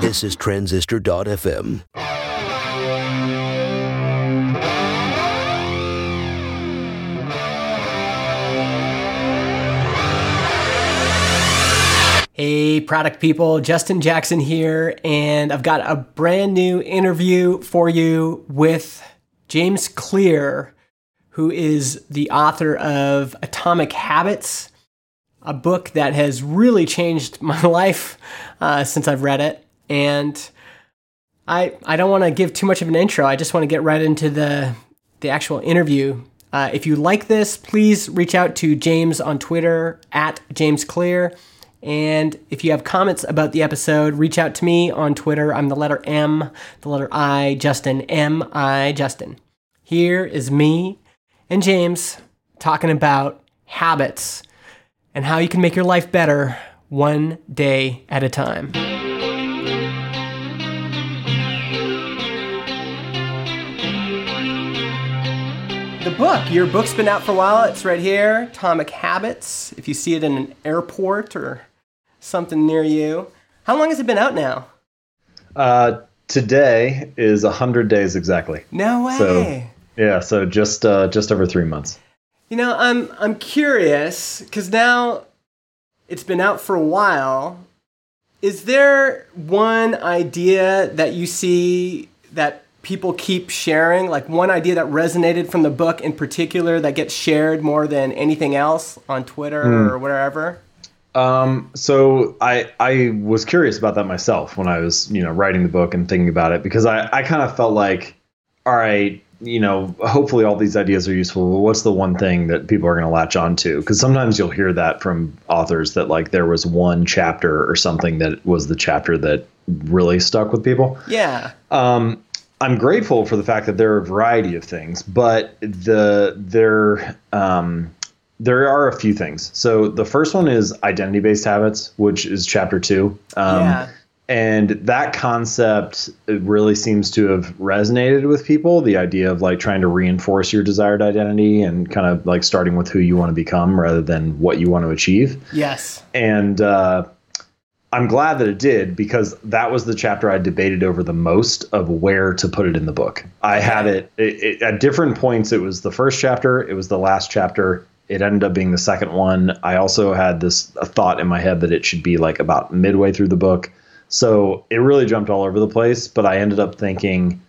This is Transistor.fm. Hey, product people, Justin Jackson here, and I've got a brand new interview for you with James Clear, who is the author of Atomic Habits, a book that has really changed my life uh, since I've read it. And I, I don't want to give too much of an intro, I just want to get right into the, the actual interview. Uh, if you like this, please reach out to James on Twitter at James Clear. And if you have comments about the episode, reach out to me on Twitter. I'm the letter M, the letter I, Justin, M I, Justin. Here is me and James talking about habits and how you can make your life better one day at a time. The book, your book's been out for a while. It's right here Atomic Habits. If you see it in an airport or something near you. How long has it been out now? Uh, today is hundred days exactly. No way. So yeah, so just uh, just over three months. You know, I'm I'm curious because now it's been out for a while. Is there one idea that you see that people keep sharing, like one idea that resonated from the book in particular that gets shared more than anything else on Twitter Mm. or wherever? Um, so I I was curious about that myself when I was you know writing the book and thinking about it because I I kind of felt like, all right, you know, hopefully all these ideas are useful. But what's the one thing that people are going to latch on to? Because sometimes you'll hear that from authors that like there was one chapter or something that was the chapter that really stuck with people. Yeah. Um, I'm grateful for the fact that there are a variety of things, but the there um, there are a few things. So the first one is identity based habits, which is chapter two. Um, yeah. And that concept really seems to have resonated with people. The idea of like trying to reinforce your desired identity and kind of like starting with who you want to become rather than what you want to achieve Yes. and uh, I'm glad that it did because that was the chapter I debated over the most of where to put it in the book. I had it, it, it at different points. It was the first chapter. It was the last chapter. It ended up being the second one. I also had this a thought in my head that it should be like about midway through the book. So it really jumped all over the place. But I ended up thinking,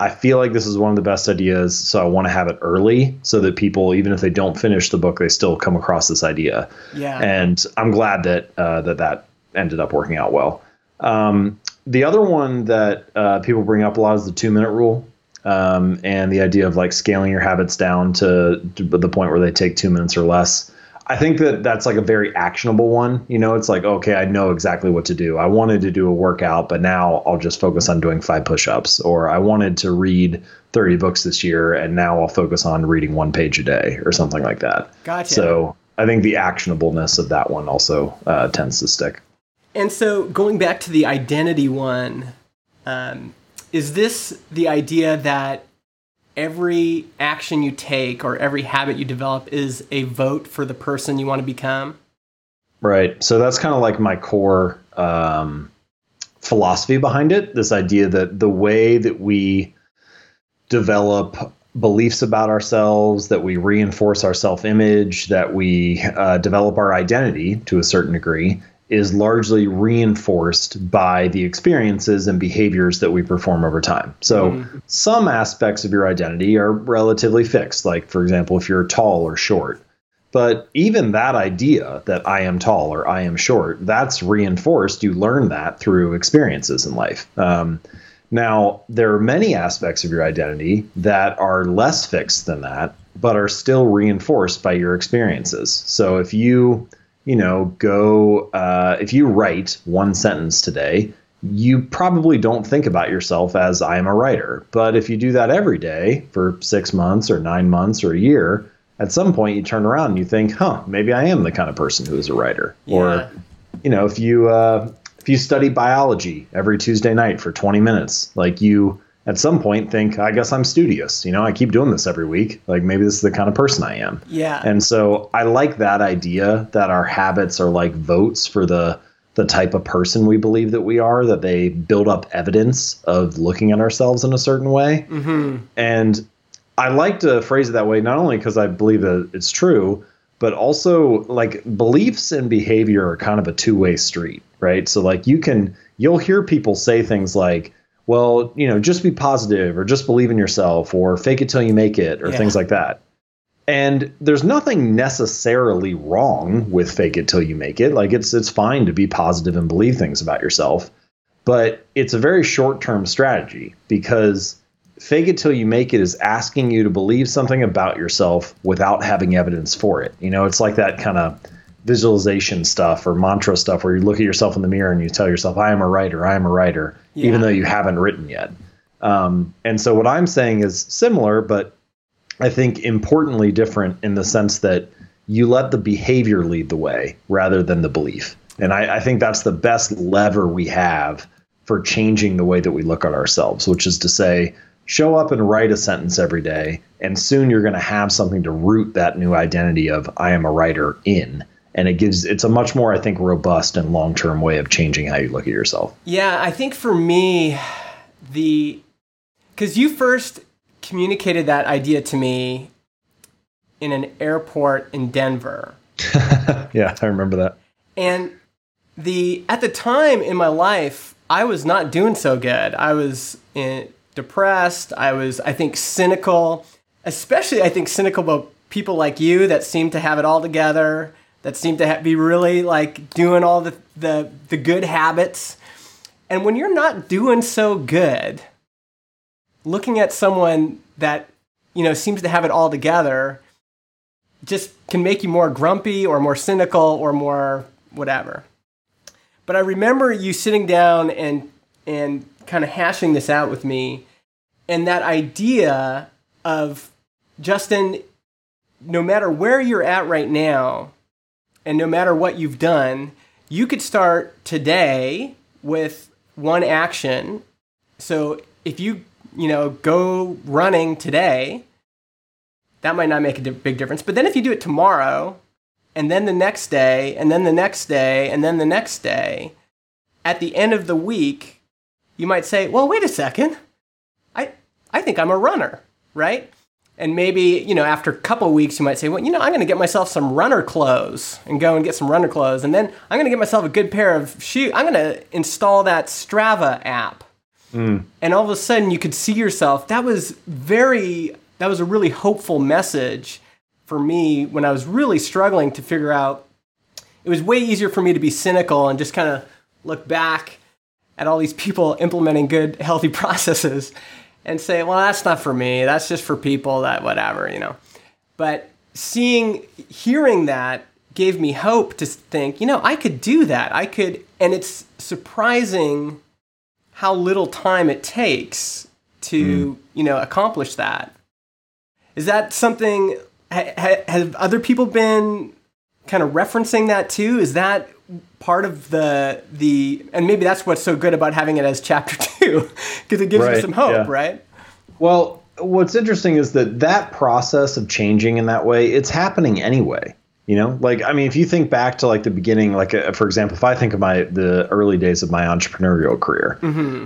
I feel like this is one of the best ideas. So I want to have it early so that people, even if they don't finish the book, they still come across this idea Yeah. and I'm glad that uh, that that ended up working out well. Um, the other one that uh, people bring up a lot is the two minute rule, um, and the idea of like scaling your habits down to, to the point where they take two minutes or less. I think that that's like a very actionable one. You know, it's like okay, I know exactly what to do. I wanted to do a workout, but now I'll just focus on doing five push ups, or I wanted to read 30 books this year, and now I'll focus on reading one page a day, or something like that. Gotcha. So I think the actionableness of that one also uh, tends to stick. And so, going back to the identity one, um, is this the idea that every action you take or every habit you develop is a vote for the person you want to become? Right. So that's kind of like my core um, philosophy behind it. This idea that the way that we develop beliefs about ourselves, that we reinforce our self image, that we uh, develop our identity to a certain degree is largely reinforced by the experiences and behaviors that we perform over time. So some aspects of your identity are relatively fixed, like, for example, if you're tall or short. But even that idea that I am tall or I am short, that's reinforced. You learn that through experiences in life. Um, now, there are many aspects of your identity that are less fixed than that, but are still reinforced by your experiences. So if you, you know, go, uh, if you write one sentence today, you probably don't think about yourself as I am a writer. But if you do that every day for six months or nine months or a year, at some point you turn around and you think, huh, maybe I am the kind of person who is a writer. Yeah. Or, you know, if you uh, if you study biology every Tuesday night for 20 minutes, like you at some point think, I guess I'm studious. You know, I keep doing this every week. Like maybe this is the kind of person I am. Yeah. And so I like that idea that our habits are like votes for the the type of person we believe that we are, that they build up evidence of looking at ourselves in a certain way. Mm-hmm. And I like to phrase it that way, not only because I believe that it's true, but also like beliefs and behavior are kind of a two way street, right? So, like, you can, you'll hear people say things like, well, you know, just be positive or just believe in yourself or fake it till you make it or Yeah. things like that. And there's nothing necessarily wrong with fake it till you make it. Like it's it's fine to be positive and believe things about yourself, but it's a very short-term strategy because fake it till you make it is asking you to believe something about yourself without having evidence for it. You know, it's like that kind of visualization stuff or mantra stuff where you look at yourself in the mirror and you tell yourself, I am a writer, I am a writer, Yeah. even though you haven't written yet. Um, and so what I'm saying is similar, but I think importantly different in the sense that you let the behavior lead the way rather than the belief. And I, I think that's the best lever we have for changing the way that we look at ourselves, which is to say, show up and write a sentence every day, and soon you're going to have something to root that new identity of I am a writer in. And it gives it's a much more, I think, robust and long term way of changing how you look at yourself. Yeah, I think for me, the because you first communicated that idea to me in an airport in Denver, yeah, I remember that. and the at the time in my life, I was not doing so good. I was in, depressed. I was, I think, cynical, especially I think cynical about people like you that seem to have it all together, that seem to be really like doing all the, the the good habits. And when you're not doing so good, looking at someone that you know seems to have it all together just can make you more grumpy or more cynical or more whatever. But I remember you sitting down and and kind of hashing this out with me and that idea of Justin no matter where you're at right now and no matter what you've done, you could start today with one action. So if you, you know, go running today, that might not make a big difference. But then if you do it tomorrow, and then the next day, and then the next day, and then the next day, at the end of the week, you might say, well, wait a second. I, I think I'm a runner, right? And maybe, you know, after a couple of weeks, you might say, well, you know, I'm going to get myself some runner clothes and go and get some runner clothes. And then I'm going to get myself a good pair of shoes. I'm going to install that Strava app. Hmm. And all of a sudden, you could see yourself. That was very, that was a really hopeful message for me when I was really struggling to figure out. It was way easier for me to be cynical and just kind of look back at all these people implementing good, healthy processes and say, well, that's not for me. That's just for people that whatever, you know. But seeing, hearing that gave me hope to think, you know, I could do that. I could, and it's surprising how little time it takes to, hmm. you know, accomplish that. Is that something, ha, ha, have other people been kind of referencing that too? Is that part of the, the, and maybe that's what's so good about having it as chapter two, because it gives you some hope, yeah. right? Well, what's interesting is that that process of changing in that way, it's happening anyway. You know, like I mean, if you think back to like the beginning, like uh, for example, if I think of my the early days of my entrepreneurial career,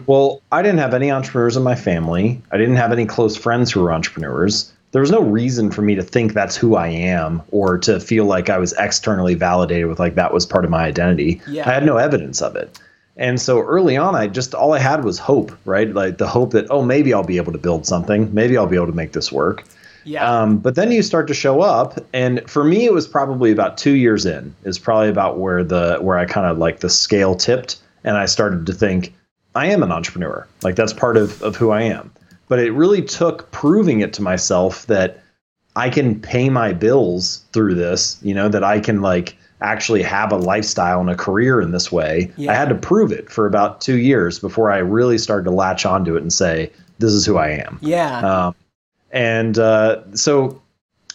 well, I didn't have any entrepreneurs in my family. I didn't have any close friends who were entrepreneurs. There was no reason for me to think that's who I am or to feel like I was externally validated with like that was part of my identity. Yeah. I had no evidence of it. And so early on, I just all I had was hope, right? Like the hope that oh maybe I'll be able to build something, maybe I'll be able to make this work. Yeah. Um, but then you start to show up, and for me, it was probably about two years in. Is probably about where the where I kind of like the scale tipped, and I started to think I am an entrepreneur. Like that's part of of who I am. But it really took proving it to myself that I can pay my bills through this. You know that I can like actually have a lifestyle and a career in this way. Yeah. I had to prove it for about two years before I really started to latch onto it and say, "This is who I am." yeah. Um, and uh, so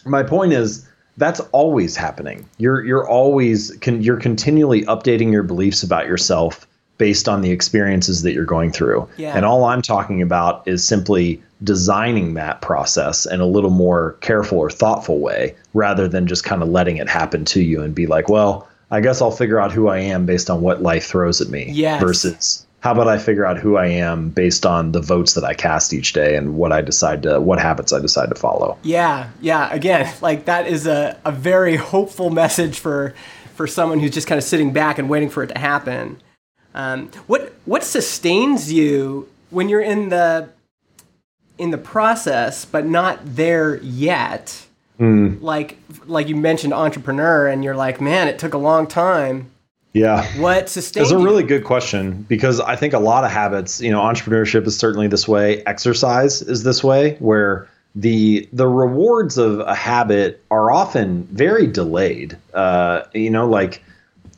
my point is that's always happening. You're you're always con- you're continually updating your beliefs about yourself based on the experiences that you're going through. Yeah. And all I'm talking about is simply designing that process in a little more careful or thoughtful way rather than just kind of letting it happen to you and be like, well, I guess I'll figure out who I am based on what life throws at me. Yes. Versus how about I figure out who I am based on the votes that I cast each day and what I decide to what habits I decide to follow. Yeah, yeah. Again, like that is a, a very hopeful message for for someone who's just kind of sitting back and waiting for it to happen. Um, what what sustains you when you're in the in the process but not there yet? Like like you mentioned entrepreneur and you're like, man, it took a long time. Yeah. What sustains It's a really good question because I think a lot of habits, you know, entrepreneurship is certainly this way, exercise is this way where the the rewards of a habit are often very delayed. Uh, you know, like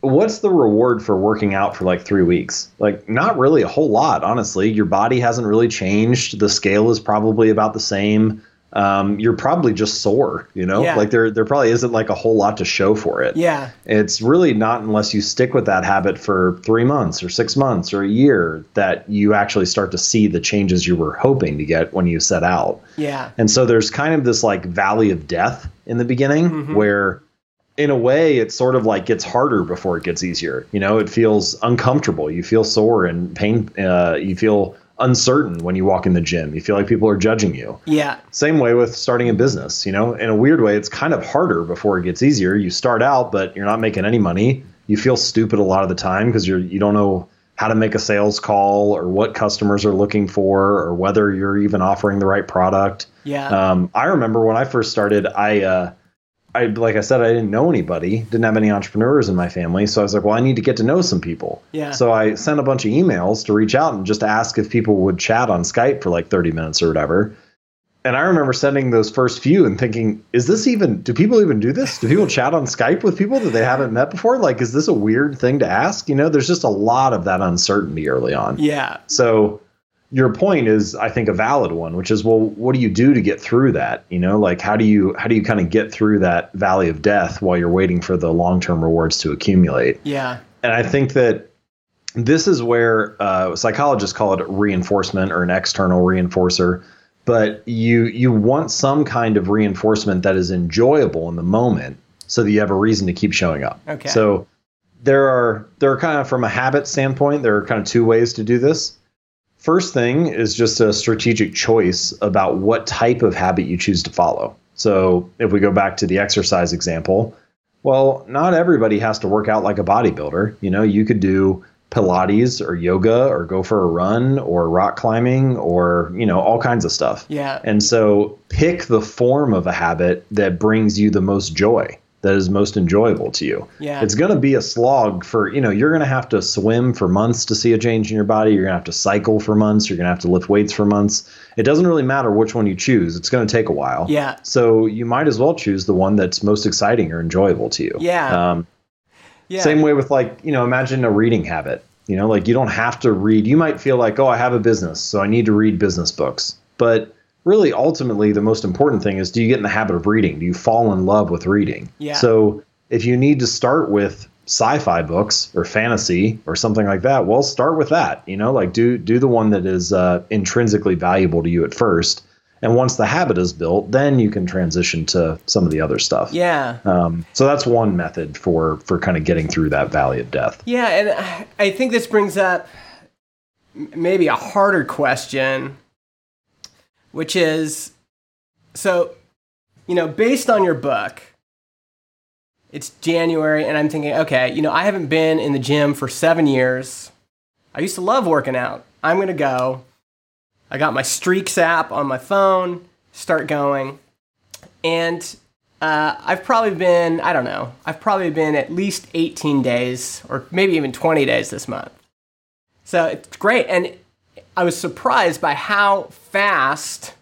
what's the reward for working out for like 3 weeks? Like not really a whole lot, honestly. Your body hasn't really changed. The scale is probably about the same. Um, you're probably just sore, you know? Yeah. Like there there probably isn't like a whole lot to show for it. Yeah. It's really not unless you stick with that habit for three months or six months or a year that you actually start to see the changes you were hoping to get when you set out. Yeah. And so there's kind of this like valley of death in the beginning where in a way it sort of like gets harder before it gets easier. You know, it feels uncomfortable. You feel sore and pain. Uh, you feel uncertain when you walk in the gym. You feel like people are judging you. Yeah. Same way with starting a business, you know, in a weird way, it's kind of harder before it gets easier. You start out, but you're not making any money. You feel stupid a lot of the time because you're you don't know how to make a sales call or what customers are looking for or whether you're even offering the right product. Yeah. Um, I remember when I first started, I, uh, I like I said, I didn't know anybody, didn't have any entrepreneurs in my family, so I was like, well, I need to get to know some people. Yeah. So I sent a bunch of emails to reach out and just ask if people would chat on Skype for like 30 minutes or whatever. And I remember sending those first few and thinking, is this even, do people even do this? Do people chat on Skype with people that they haven't met before? Like, is this a weird thing to ask? You know, there's just a lot of that uncertainty early on. yeah. So your point is, I think, a valid one, which is, well, what do you do to get through that? You know, like how do you how do you kind of get through that valley of death while you're waiting for the long term rewards to accumulate? Yeah. And I think that this is where uh, psychologists call it reinforcement or an external reinforcer. But you you want some kind of reinforcement that is enjoyable in the moment, so that you have a reason to keep showing up. Okay. So there are there are kind of from a habit standpoint, there are kind of two ways to do this. First thing is just a strategic choice about what type of habit you choose to follow. So if we go back to the exercise example, well, not everybody has to work out like a bodybuilder. You know, you could do Pilates or yoga or go for a run or rock climbing or, you know, all kinds of stuff. Yeah. And so pick the form of a habit that brings you the most joy, that is most enjoyable to you. Yeah. It's going to be a slog for, you know, you're going to have to swim for months to see a change in your body. You're going to have to cycle for months. You're going to have to lift weights for months. It doesn't really matter which one you choose. It's going to take a while. Yeah. So you might as well choose the one that's most exciting or enjoyable to you. Yeah. Um, Yeah. same way with like, you know, imagine a reading habit. You know, like you don't have to read. You might feel like, oh, I have a business, so I need to read business books. But really, ultimately, the most important thing is do you get in the habit of reading? Do you fall in love with reading? Yeah. So if you need to start with sci-fi books or fantasy or something like that, well, start with that. You know, like do do the one that is uh, intrinsically valuable to you at first. And once the habit is built, then you can transition to some of the other stuff. Yeah. Um, so that's one method for for kind of getting through that valley of death. Yeah, and I- I think this brings up maybe a harder question, which is so, you know, based on your book, it's January, and I'm thinking, okay, you know, I haven't been in the gym for seven years. I used to love working out. I'm going to go. I got my Streaks app on my phone, start going. And uh, I've probably been, I don't know, I've probably been at least 18 days or maybe even 20 days this month. So it's great. And I was surprised by how fast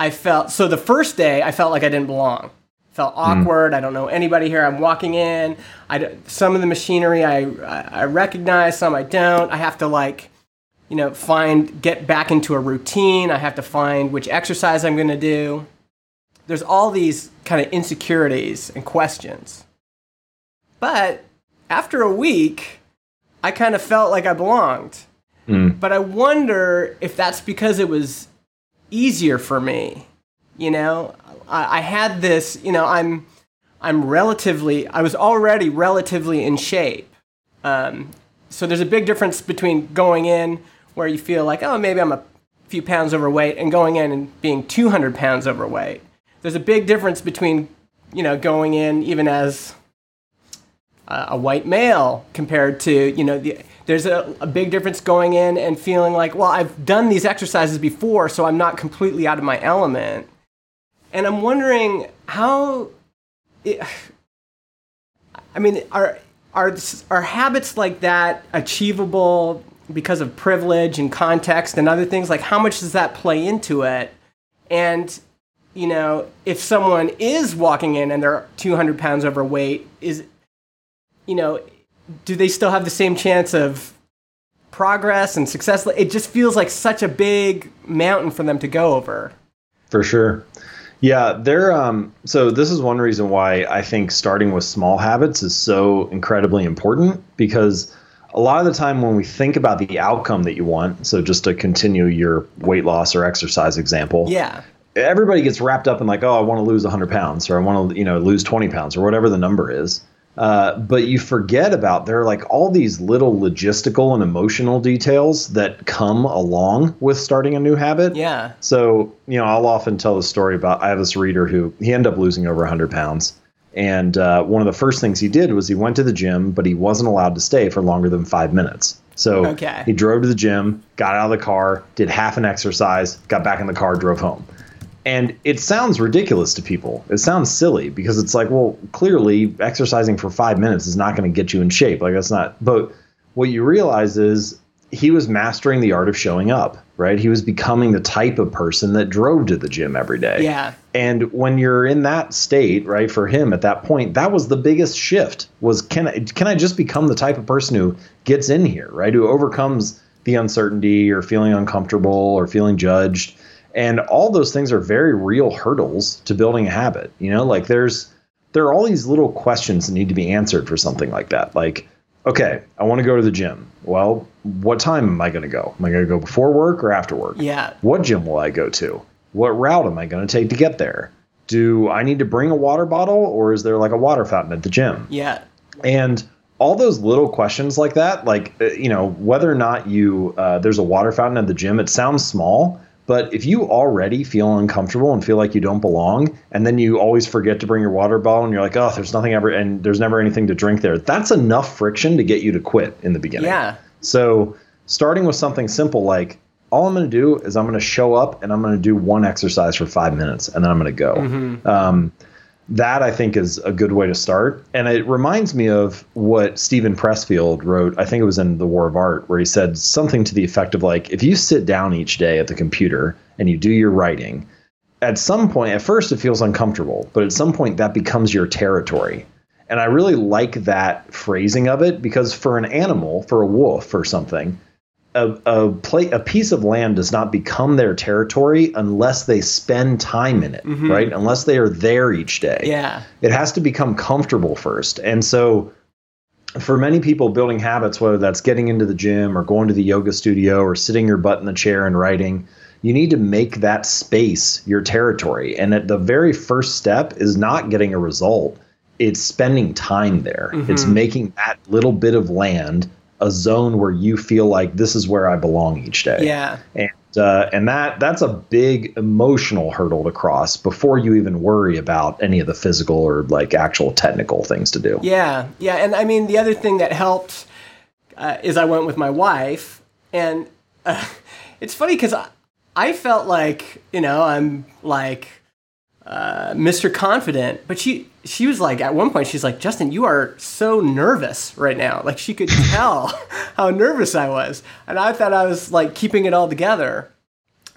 I felt. So the first day, I felt like I didn't belong. Felt hmm. awkward. I don't know anybody here. I'm walking in. I some of the machinery I I recognize, some I don't. I have to like, you know, find get back into a routine. I have to find which exercise I'm going to do. There's all these kind of insecurities and questions. But after a week, I kind of felt like I belonged. Mm. But I wonder if that's because it was easier for me. You know, I, I had this, you know, I'm I'm relatively, I was already relatively in shape. Um, so there's a big difference between going in where you feel like, oh, maybe I'm a few pounds overweight, and going in and being 200 pounds overweight. There's a big difference between, you know, going in even as a, a white male compared to, you know, the, there's a, a big difference going in and feeling like, well, I've done these exercises before, so I'm not completely out of my element. And I'm wondering how. It, I mean, are are are habits like that achievable because of privilege and context and other things? Like, how much does that play into it? And you know, if someone is walking in and they're 200 pounds overweight, is you know, do they still have the same chance of progress and success? It just feels like such a big mountain for them to go over. For sure. Yeah, they're um so this is one reason why I think starting with small habits is so incredibly important because a lot of the time when we think about the outcome that you want, so just to continue your weight loss or exercise example. Yeah. Everybody gets wrapped up in like, oh, I want to lose 100 pounds or I want to, you know, lose 20 pounds or whatever the number is. Uh, but you forget about there are like all these little logistical and emotional details that come along with starting a new habit. Yeah. So, you know, I'll often tell the story about I have this reader who he ended up losing over 100 pounds. And uh, one of the first things he did was he went to the gym, but he wasn't allowed to stay for longer than five minutes. So okay. he drove to the gym, got out of the car, did half an exercise, got back in the car, drove home. And it sounds ridiculous to people. It sounds silly because it's like, well, clearly exercising for five minutes is not going to get you in shape. Like, that's not. But what you realize is he was mastering the art of showing up, right? He was becoming the type of person that drove to the gym every day. Yeah. And when you're in that state, right, for him at that point, that was the biggest shift was can I can I just become the type of person who gets in here, right? Who overcomes the uncertainty or feeling uncomfortable or feeling judged and all those things are very real hurdles to building a habit. You know, like there's there are all these little questions that need to be answered for something like that. Like, okay, I want to go to the gym. Well, what time am I going to go? Am I going to go before work or after work? Yeah. What gym will I go to? What route am I going to take to get there? Do I need to bring a water bottle or is there like a water fountain at the gym? Yeah. And all those little questions like that, like, uh, you know, whether or not you, uh, there's a water fountain at the gym, it sounds small, but if you already feel uncomfortable and feel like you don't belong, and then you always forget to bring your water bottle and you're like, oh, there's nothing ever, and there's never anything to drink there, that's enough friction to get you to quit in the beginning. Yeah. So starting with something simple like, all I'm going to do is I'm going to show up and I'm going to do one exercise for five minutes and then I'm going to go. Mm-hmm. Um, that I think is a good way to start. And it reminds me of what Steven Pressfield wrote, I think it was in The War of Art, where he said something to the effect of like, if you sit down each day at the computer and you do your writing, at some point, at first it feels uncomfortable, but at some point that becomes your territory. And I really like that phrasing of it because for an animal, for a wolf or something, a, a, play, a piece of land does not become their territory unless they spend time in it, Mhm. right? Unless they are there each day. Yeah. It has to become comfortable first. And so for many people building habits, whether that's getting into the gym or going to the yoga studio or sitting your butt in the chair and writing, you need to make that space your territory. And at the very first step is not getting a result. It's spending time there. It's Mhm. making that little bit of land a zone where you feel like this is where I belong each day. Yeah. And uh, and that that's a big emotional hurdle to cross before you even worry about any of the physical or like actual technical things to do. Yeah, yeah, and I mean the other thing that helped uh, is I went with my wife, and uh, it's funny because I, I felt like you know I'm like uh, Mr. Confident, but she she was like at one point she's like Justin, you are so nervous right now. Like she could tell how nervous I was, and I thought I was like keeping it all together,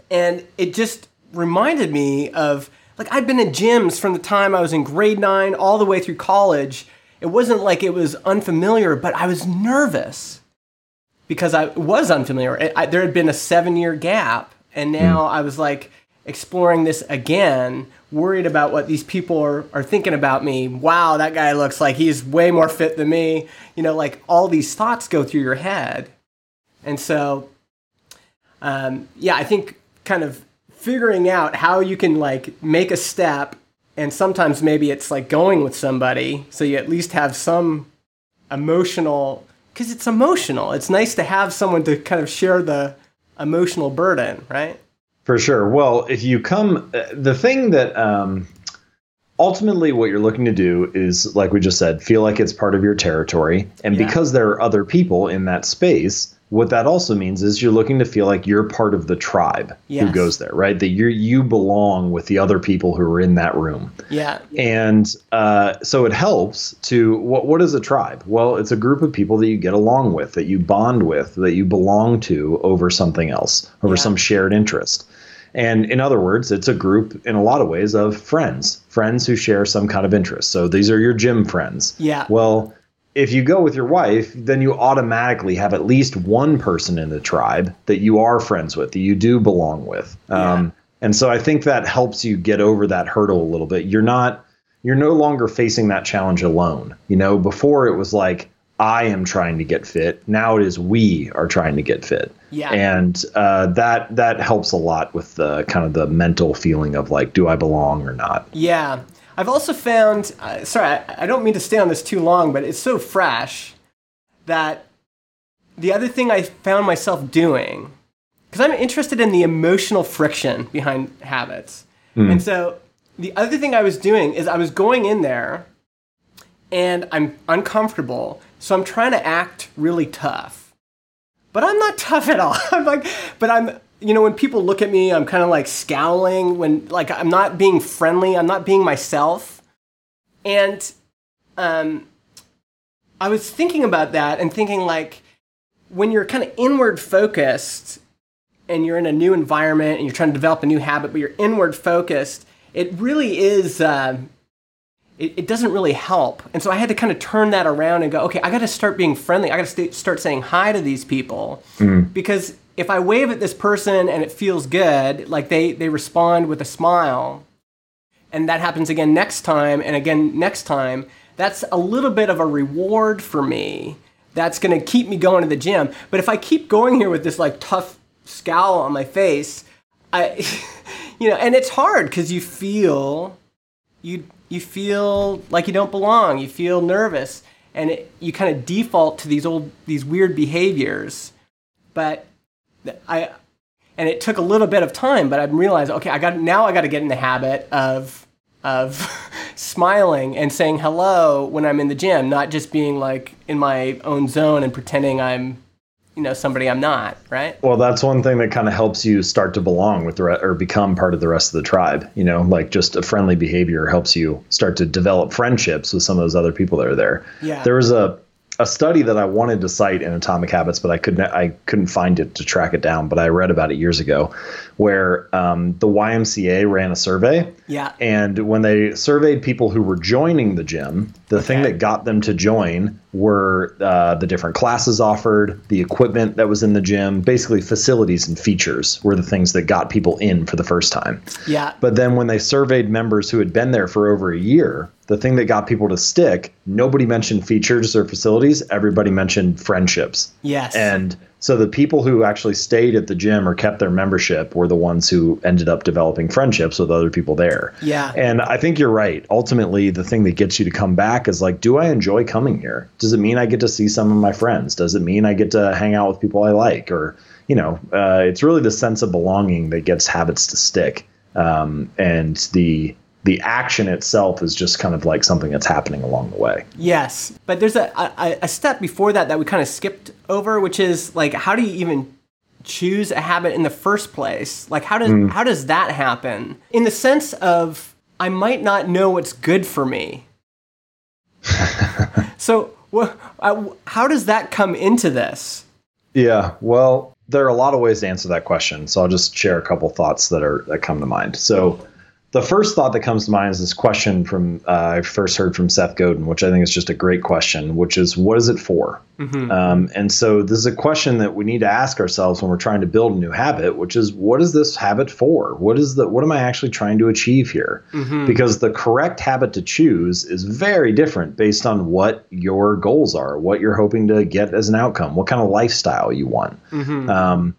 and it just reminded me of like I'd been in gyms from the time I was in grade nine all the way through college. It wasn't like it was unfamiliar, but I was nervous because I was unfamiliar. I, I, there had been a seven year gap, and hmm. now I was like exploring this again, worried about what these people are, are thinking about me. Wow, that guy looks like he's way more fit than me. You know, like all these thoughts go through your head. And so, um, yeah, I think kind of figuring out how you can like make a step and sometimes maybe it's like going with somebody, so you at least have some emotional because it's emotional. It's nice to have someone to kind of share the emotional burden, right? For sure. Well, if you come, uh, the thing that um, ultimately what you're looking to do is, like we just said, feel like it's part of your territory. And Yeah. because there are other people in that space, what that also means is you're looking to feel like you're part of the tribe Yes. who goes there, right? That you you belong with the other people who are in that room. Yeah. And uh, so it helps to what what is a tribe? Well, it's a group of people that you get along with, that you bond with, that you belong to over something else, over Yeah. some shared interest. And in other words, it's a group in a lot of ways of friends, friends who share some kind of interest. So these are your gym friends. Yeah. Well, if you go with your wife, then you automatically have at least one person in the tribe that you are friends with, that you do belong with. Yeah. Um, and so I think that helps you get over that hurdle a little bit. You're not, you're no longer facing that challenge alone. You know, before it was like, I am trying to get fit. Now it is we are trying to get fit. Yeah. And uh, that that helps a lot with the kind of the mental feeling of like, do I belong or not? Yeah. I've also found, uh, sorry, I, I don't mean to stay on this too long, but it's so fresh that the other thing I found myself doing, because I'm interested in the emotional friction behind habits. And so the other thing I was doing is I was going in there and I'm uncomfortable. So I'm trying to act really tough. But I'm not tough at all. I'm like, but I'm, you know, when people look at me, I'm kind of like scowling when, like, I'm not being friendly. I'm not being myself. And um, I was thinking about that and thinking, like, when you're kind of inward focused and you're in a new environment and you're trying to develop a new habit, but you're inward focused, it really is. Um, it, it doesn't really help. And so I had to kind of turn that around and go, okay, I got to start being friendly. I got to st- start saying hi to these people because if I wave at this person and it feels good, like they they respond with a smile, and that happens again next time and again next time, that's a little bit of a reward for me. That's going to keep me going to the gym. But if I keep going here with this like tough scowl on my face, I you know, and it's hard cuz you feel you you feel like you don't belong. You feel nervous, and it, you kind of default to these old these weird behaviors. But I and it took a little bit of time, but I realized okay, I got now I got to get in the habit of of smiling and saying hello when I'm in the gym, not just being like in my own zone and pretending I'm you know somebody I'm not, right? Well, that's one thing that kind of helps you start to belong with the re- or become part of the rest of the tribe. You know, like just a friendly behavior helps you start to develop friendships with some of those other people that are there. Yeah. There was a a study that I wanted to cite in Atomic Habits, but I couldn't I couldn't find it to track it down. But I read about it years ago, where um, the YMCA ran a survey. Yeah. And when they surveyed people who were joining the gym, the thing that got them to join were uh, the different classes offered, the equipment that was in the gym, basically facilities and features were the things that got people in for the first time. Yeah. But then when they surveyed members who had been there for over a year, the thing that got people to stick, nobody mentioned features or facilities, everybody mentioned friendships. Yes. And so the people who actually stayed at the gym or kept their membership were the ones who ended up developing friendships with other people there. Yeah. And I think you're right. Ultimately, the thing that gets you to come back is like, do I enjoy coming here? Does it mean I get to see some of my friends? Does it mean I get to hang out with people I like? Or, you know, uh, it's really the sense of belonging that gets habits to stick. Um, and the the action itself is just kind of like something that's happening along the way. Yes, but there's a, a, a step before that that we kind of skipped over, which is like, how do you even choose a habit in the first place? Like, how does how does that happen? In the sense of, I might not know what's good for me. so, wh- uh, how does that come into this? Yeah, well, there are a lot of ways to answer that question. So I'll just share a couple thoughts that are that come to mind. So the first thought that comes to mind is this question from uh, I first heard from Seth Godin, which I think is just a great question, which is what is it for? Um, and so this is a question that we need to ask ourselves when we're trying to build a new habit, which is what is this habit for? What is the what am I actually trying to achieve here? Because the correct habit to choose is very different based on what your goals are, what you're hoping to get as an outcome, what kind of lifestyle you want. Um,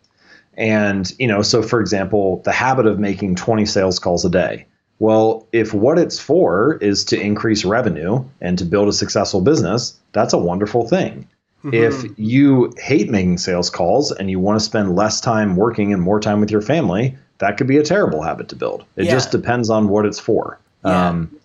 and, you know, so for example, the habit of making 20 sales calls a day. Well, if what it's for is to increase revenue and to build a successful business, that's a wonderful thing. Mm-hmm. If you hate making sales calls and you want to spend less time working and more time with your family, that could be a terrible habit to build. It yeah. just depends on what it's for. Yeah. Um,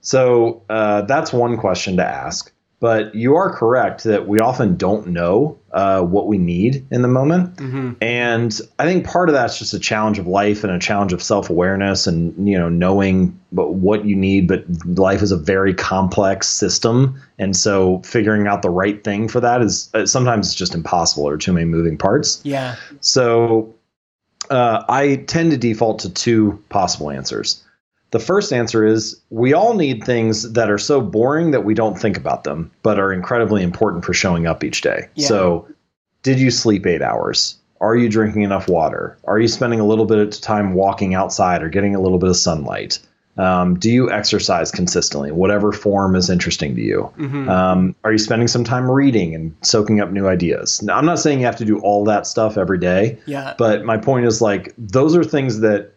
so uh, that's one question to ask. But you are correct that we often don't know uh, what we need in the moment, mm-hmm. and I think part of that's just a challenge of life and a challenge of self awareness and you know knowing what you need. But life is a very complex system, and so figuring out the right thing for that is uh, sometimes it's just impossible or too many moving parts. Yeah. So uh, I tend to default to two possible answers. The first answer is we all need things that are so boring that we don't think about them, but are incredibly important for showing up each day. Yeah. So, did you sleep eight hours? Are you drinking enough water? Are you spending a little bit of time walking outside or getting a little bit of sunlight? Um, do you exercise consistently, whatever form is interesting to you? Mm-hmm. Um, are you spending some time reading and soaking up new ideas? Now, I'm not saying you have to do all that stuff every day. Yeah. But my point is like those are things that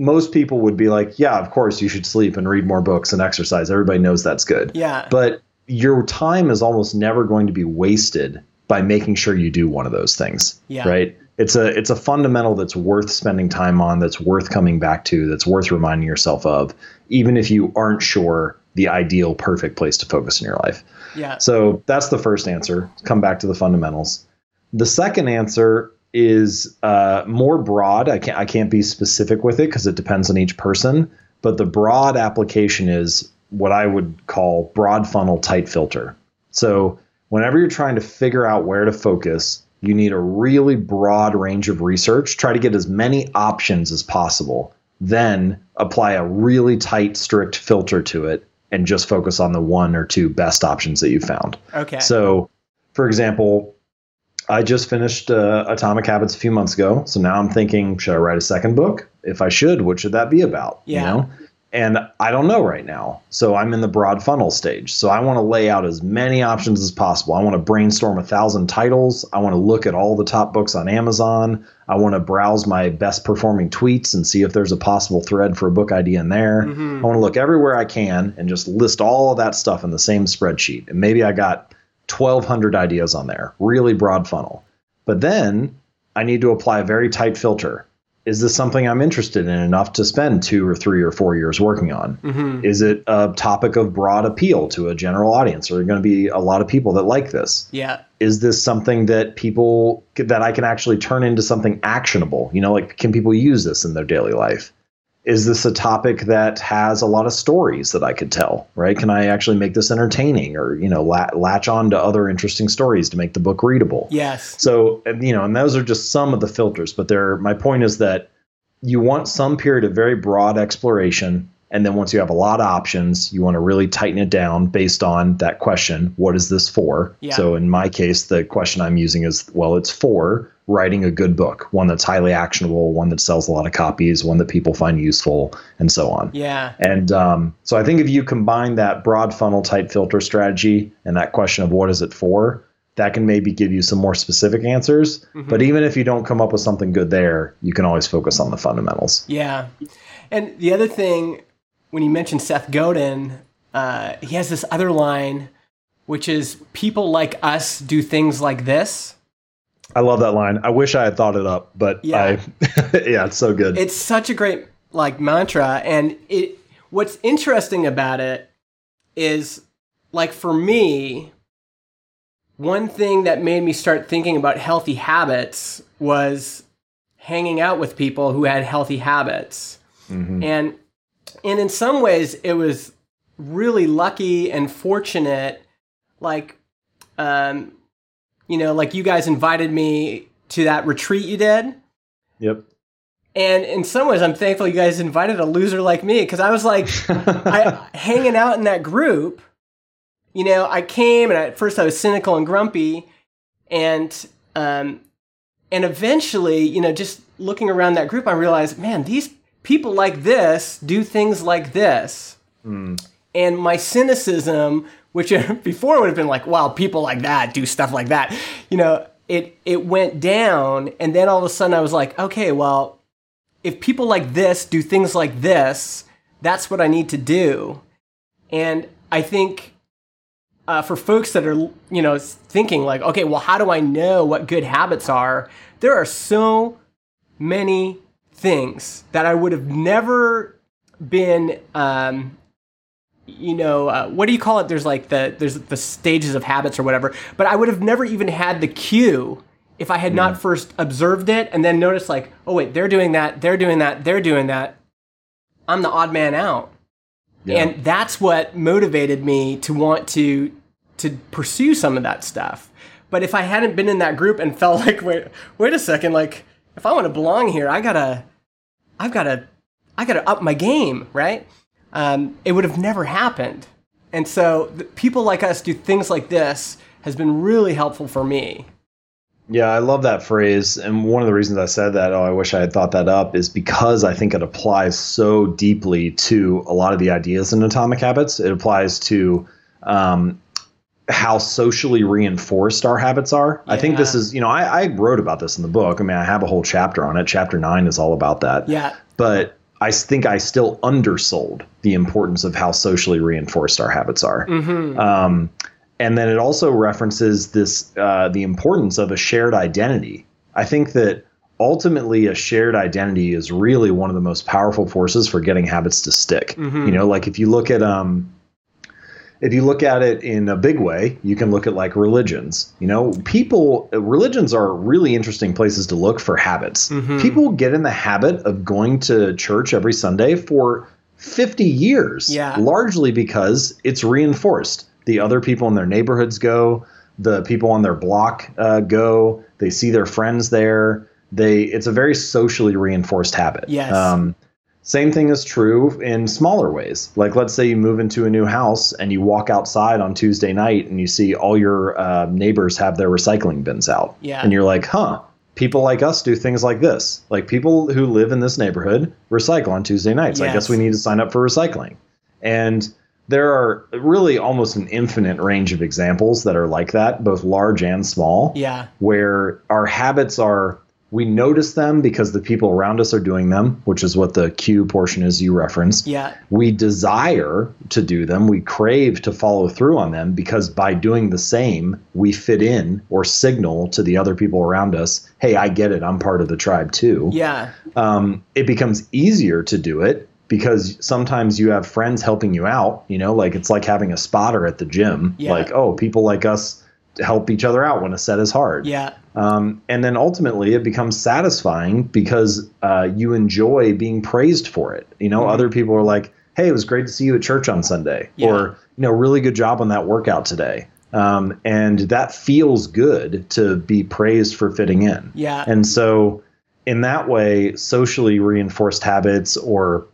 most people would be like, yeah, of course you should sleep and read more books and exercise. Everybody knows that's good. Yeah. But your time is almost never going to be wasted by making sure you do one of those things. Yeah. Right. It's a it's a fundamental that's worth spending time on, that's worth coming back to, that's worth reminding yourself of, even if you aren't sure the ideal perfect place to focus in your life. Yeah. So that's the first answer. Come back to the fundamentals. The second answer is uh, more broad. I can't I can't be specific with it because it depends on each person. But the broad application is what I would call broad funnel tight filter. So whenever you're trying to figure out where to focus, you need a really broad range of research. Try to get as many options as possible. Then apply a really tight, strict filter to it and just focus on the one or two best options that you found. Okay. So, for example, I just finished uh, Atomic Habits a few months ago, so now I'm thinking, should I write a second book? If I should, what should that be about? Yeah. You know? And I don't know right now. So I'm in the broad funnel stage. So I want to lay out as many options as possible. I want to brainstorm a thousand titles. I want to look at all the top books on Amazon. I want to browse my best performing tweets and see if there's a possible thread for a book idea in there. Mm-hmm. I want to look everywhere I can and just list all of that stuff in the same spreadsheet. And maybe I got 1,200 ideas on there, really broad funnel. But then I need to apply a very tight filter. Is this something I'm interested in enough to spend two or three or four years working on? Mm-hmm. Is it a topic of broad appeal to a general audience? Are there going to be a lot of people that like this? Yeah. Is this something that people that I can actually turn into something actionable? You know, like can people use this in their daily life? Is this a topic that has a lot of stories that I could tell, right? Can I actually make this entertaining or, you know, latch on to other interesting stories to make the book readable? Yes. So, you know, and those are just some of the filters, but there my point is that you want some period of very broad exploration and then once you have a lot of options, you want to really tighten it down based on that question, what is this for? Yeah. So in my case, the question I'm using is, well, it's for writing a good book, one that's highly actionable, one that sells a lot of copies, one that people find useful, and so on. Yeah. And um, so I think if you combine that broad funnel type filter strategy and that question of what is it for, that can maybe give you some more specific answers. Mm-hmm. But even if you don't come up with something good there, you can always focus on the fundamentals. Yeah. And the other thing, when you mentioned Seth Godin, uh, he has this other line, which is people like us do things like this. I love that line. I wish I had thought it up, but yeah, I, yeah, it's so good. It's such a great like mantra, and it. What's interesting about it is, like for me, one thing that made me start thinking about healthy habits was hanging out with people who had healthy habits, mm-hmm. and and in some ways it was really lucky and fortunate, like. Um, you know, like you guys invited me to that retreat you did. Yep. And in some ways, I'm thankful you guys invited a loser like me because I was like I, hanging out in that group. You know, I came and at first I was cynical and grumpy, and um, and eventually, you know, just looking around that group, I realized, man, these people like this do things like this. Mm. And my cynicism which before would have been like, wow, people like that do stuff like that. You know, it it went down, and then all of a sudden I was like, okay, well, if people like this do things like this, that's what I need to do. And I think uh, for folks that are, you know, thinking like, okay, well, how do I know what good habits are? There are so many things that I would have never been, um, you know, uh, what do you call it? There's like the there's the stages of habits or whatever. But I would have never even had the cue if I had not first observed it and then noticed like, oh wait, they're doing that, they're doing that, they're doing that. I'm the odd man out. Yeah. And that's what motivated me to want to to pursue some of that stuff. But if I hadn't been in that group and felt like, wait, wait a second, like if I want to belong here, I gotta, I've gotta, I gotta up my game, right? Um, it would have never happened. And so people like us do things like this has been really helpful for me. Yeah, I love that phrase. And one of the reasons I said that, oh, I wish I had thought that up, is because I think it applies so deeply to a lot of the ideas in Atomic Habits. It applies to um, how socially reinforced our habits are. I think this is, you know, I, I wrote about this in the book. I mean, I have a whole chapter on it. Chapter nine is all about that. Yeah. But I think I still undersold the importance of how socially reinforced our habits are. Um, and then it also references this uh, the importance of a shared identity. I think that ultimately a shared identity is really one of the most powerful forces for getting habits to stick. You know, like if you look at um, if you look at it in a big way, you can look at like religions. You know, people, religions are really interesting places to look for habits. People get in the habit of going to church every Sunday for 50 years, Yeah. largely because it's reinforced. The other people in their neighborhoods go, the people on their block uh, go, they see their friends there. They, it's a very socially reinforced habit. Yes. Um, same thing is true in smaller ways. Like, let's say you move into a new house and you walk outside on Tuesday night and you see all your uh, neighbors have their recycling bins out. Yeah. And you're like, huh, people like us do things like this. Like, people who live in this neighborhood recycle on Tuesday nights. I guess we need to sign up for recycling. And there are really almost an infinite range of examples that are like that, both large and small Yeah. where our habits are we notice them because the people around us are doing them, which is what the cue portion is you referenced. Yeah. We desire to do them, we crave to follow through on them because by doing the same, we fit in or signal to the other people around us, hey, I get it, I'm part of the tribe too Yeah. um, it becomes easier to do it because sometimes you have friends helping you out. You know, like it's like having a spotter at the gym. Yeah. Like, oh, people like us help each other out when a set is hard. Yeah. Um, and then ultimately, it becomes satisfying because uh, you enjoy being praised for it. You know, other people are like, "Hey, it was great to see you at church on Sunday," Yeah. or you know, really good job on that workout today. Um, and that feels good to be praised for fitting in. Yeah. And so, in that way, socially reinforced habits or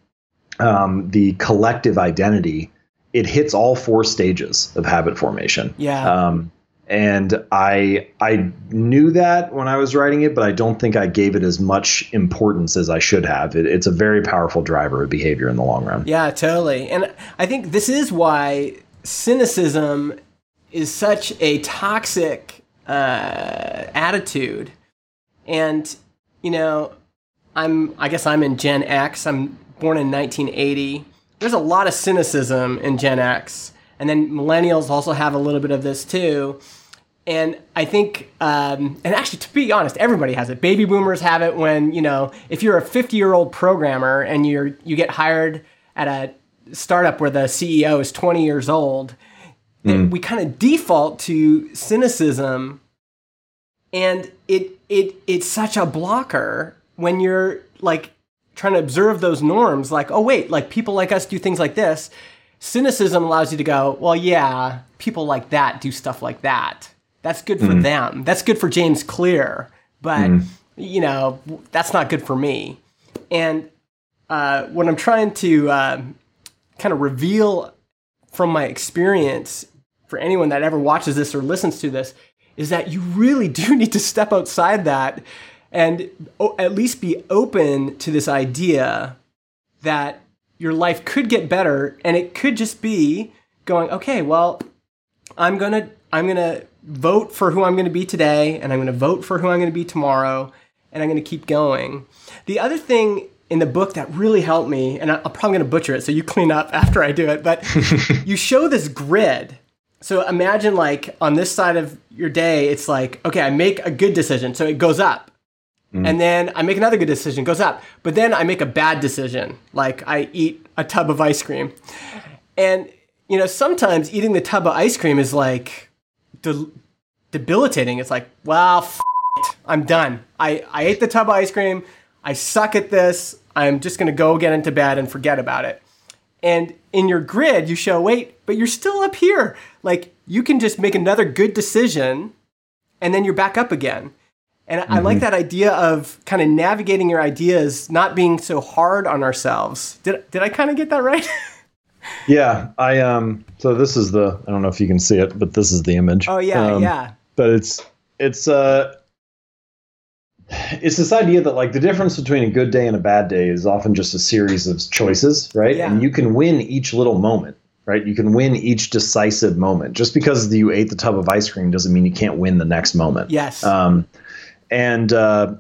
um, the collective identity, it hits all four stages of habit formation. Yeah. Um, and I I knew that when I was writing it, but I don't think I gave it as much importance as I should have. It, it's a very powerful driver of behavior in the long run. Yeah, totally. And I think this is why cynicism is such a toxic uh, attitude. And, you know, I'm, I guess I'm in Gen X. I'm born in 1980. There's a lot of cynicism in Gen X. And then millennials also have a little bit of this too. And I think, um, and actually, to be honest, everybody has it. Baby boomers have it when you know, if you're a 50 year old programmer and you're you get hired at a startup where the CEO is 20 years old, then we kind of default to cynicism, and it it it's such a blocker when you're like trying to observe those norms. Like, oh wait, like people like us do things like this. Cynicism allows you to go, well, yeah, people like that do stuff like that. That's good for them. That's good for James Clear, but you know that's not good for me. And uh, what I'm trying to um, kind of reveal from my experience for anyone that ever watches this or listens to this is that you really do need to step outside that and o- at least be open to this idea that your life could get better and it could just be going okay well i'm going to i'm going to vote for who i'm going to be today and i'm going to vote for who i'm going to be tomorrow and i'm going to keep going the other thing in the book that really helped me, and I'm probably going to butcher it, so you clean up after I do it. But you show this grid. So imagine like on this side of your day, it's like okay, I make a good decision, so it goes up, Mm. and then I make another good decision, goes up. But then I make a bad decision, like I eat a tub of ice cream, and you know sometimes eating the tub of ice cream is like de- debilitating. It's like, well, f- it. I'm done. I, I ate the tub of ice cream. I suck at this. I'm just going to go get into bed and forget about it. And in your grid, you show, wait, but you're still up here. Like, you can just make another good decision and then you're back up again. And I like that idea of kind of navigating your ideas, not being so hard on ourselves. Did, did I kind of get that right? Yeah, I um. So this is the. I don't know if you can see it, but this is the image. oh, yeah, Um, yeah. But it's it's uh. It's this idea that like the difference between a good day and a bad day is often just a series of choices, right? Yeah. And you can win each little moment, right? You can win each decisive moment. Just because you ate the tub of ice cream doesn't mean you can't win the next moment. Yes. Um, and uh,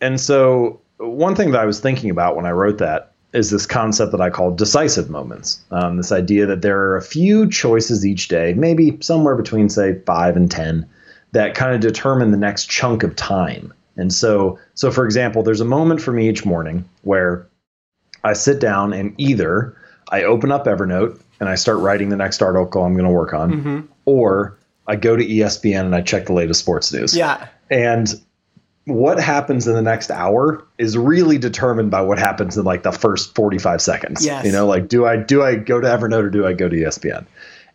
and so one thing that I was thinking about when I wrote that is this concept that I call decisive moments. Um, this idea that there are a few choices each day, maybe somewhere between say five and ten, that kind of determine the next chunk of time. And so, so for example, there's a moment for me each morning where I sit down and either I open up Evernote and I start writing the next article I'm going to work on, or I go to ESPN and I check the latest sports news. yeah. And what happens in the next hour is really determined by what happens in like the first 45 seconds. Yes. You know, like do I do I go to Evernote or do I go to ESPN?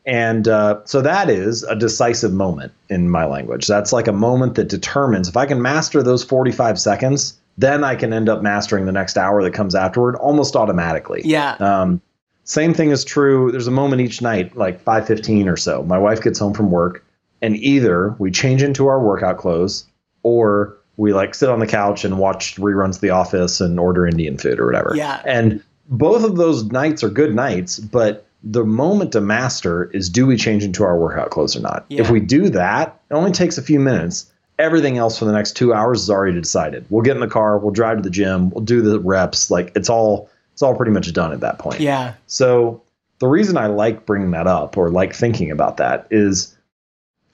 And uh, so that is a decisive moment in my language. That's like a moment that determines if I can master those 45 seconds, then I can end up mastering the next hour that comes afterward almost automatically. Yeah. Um, same thing is true. There's a moment each night, like 5:15 or so. My wife gets home from work, and either we change into our workout clothes, or we like sit on the couch and watch reruns of The Office and order Indian food or whatever. Yeah. And both of those nights are good nights, but the moment to master is do we change into our workout clothes or not? Yeah. If we do that, it only takes a few minutes. Everything else for the next two hours is already decided. We'll get in the car, we'll drive to the gym, we'll do the reps. Like it's all it's all pretty much done at that point. Yeah. So the reason I like bringing that up or like thinking about that is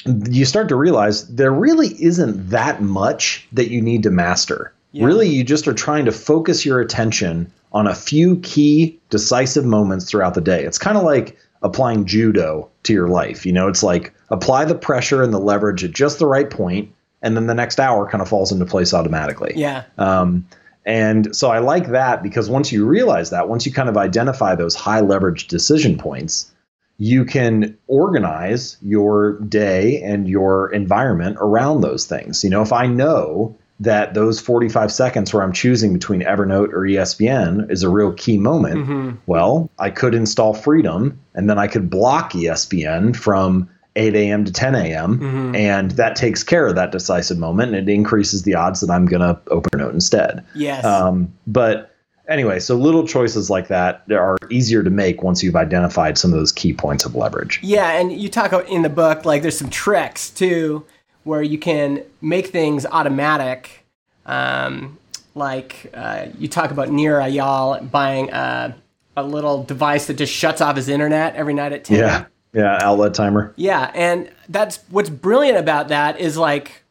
you start to realize there really isn't that much that you need to master. Yeah. Really, you just are trying to focus your attention on a few key decisive moments throughout the day. It's kind of like applying judo to your life. You know, it's like apply the pressure and the leverage at just the right point, and then the next hour kind of falls into place automatically. Yeah. Um, and so I like that because once you realize that, once you kind of identify those high leverage decision points, you can organize your day and your environment around those things. You know, if I know that those 45 seconds where I'm choosing between Evernote or ESPN is a real key moment, well, I could install Freedom and then I could block ESPN from 8 a.m. to 10 a.m. And that takes care of that decisive moment and it increases the odds that I'm going to open a note instead. Yes. Um, but anyway, so little choices like that are easier to make once you've identified some of those key points of leverage. Yeah, and you talk in the book like there's some tricks too, where you can make things automatic. Um, like uh, you talk about Nir Ayal buying a, a little device that just shuts off his internet every night at ten. Yeah. Yeah. Outlet timer. Yeah, and that's what's brilliant about that is like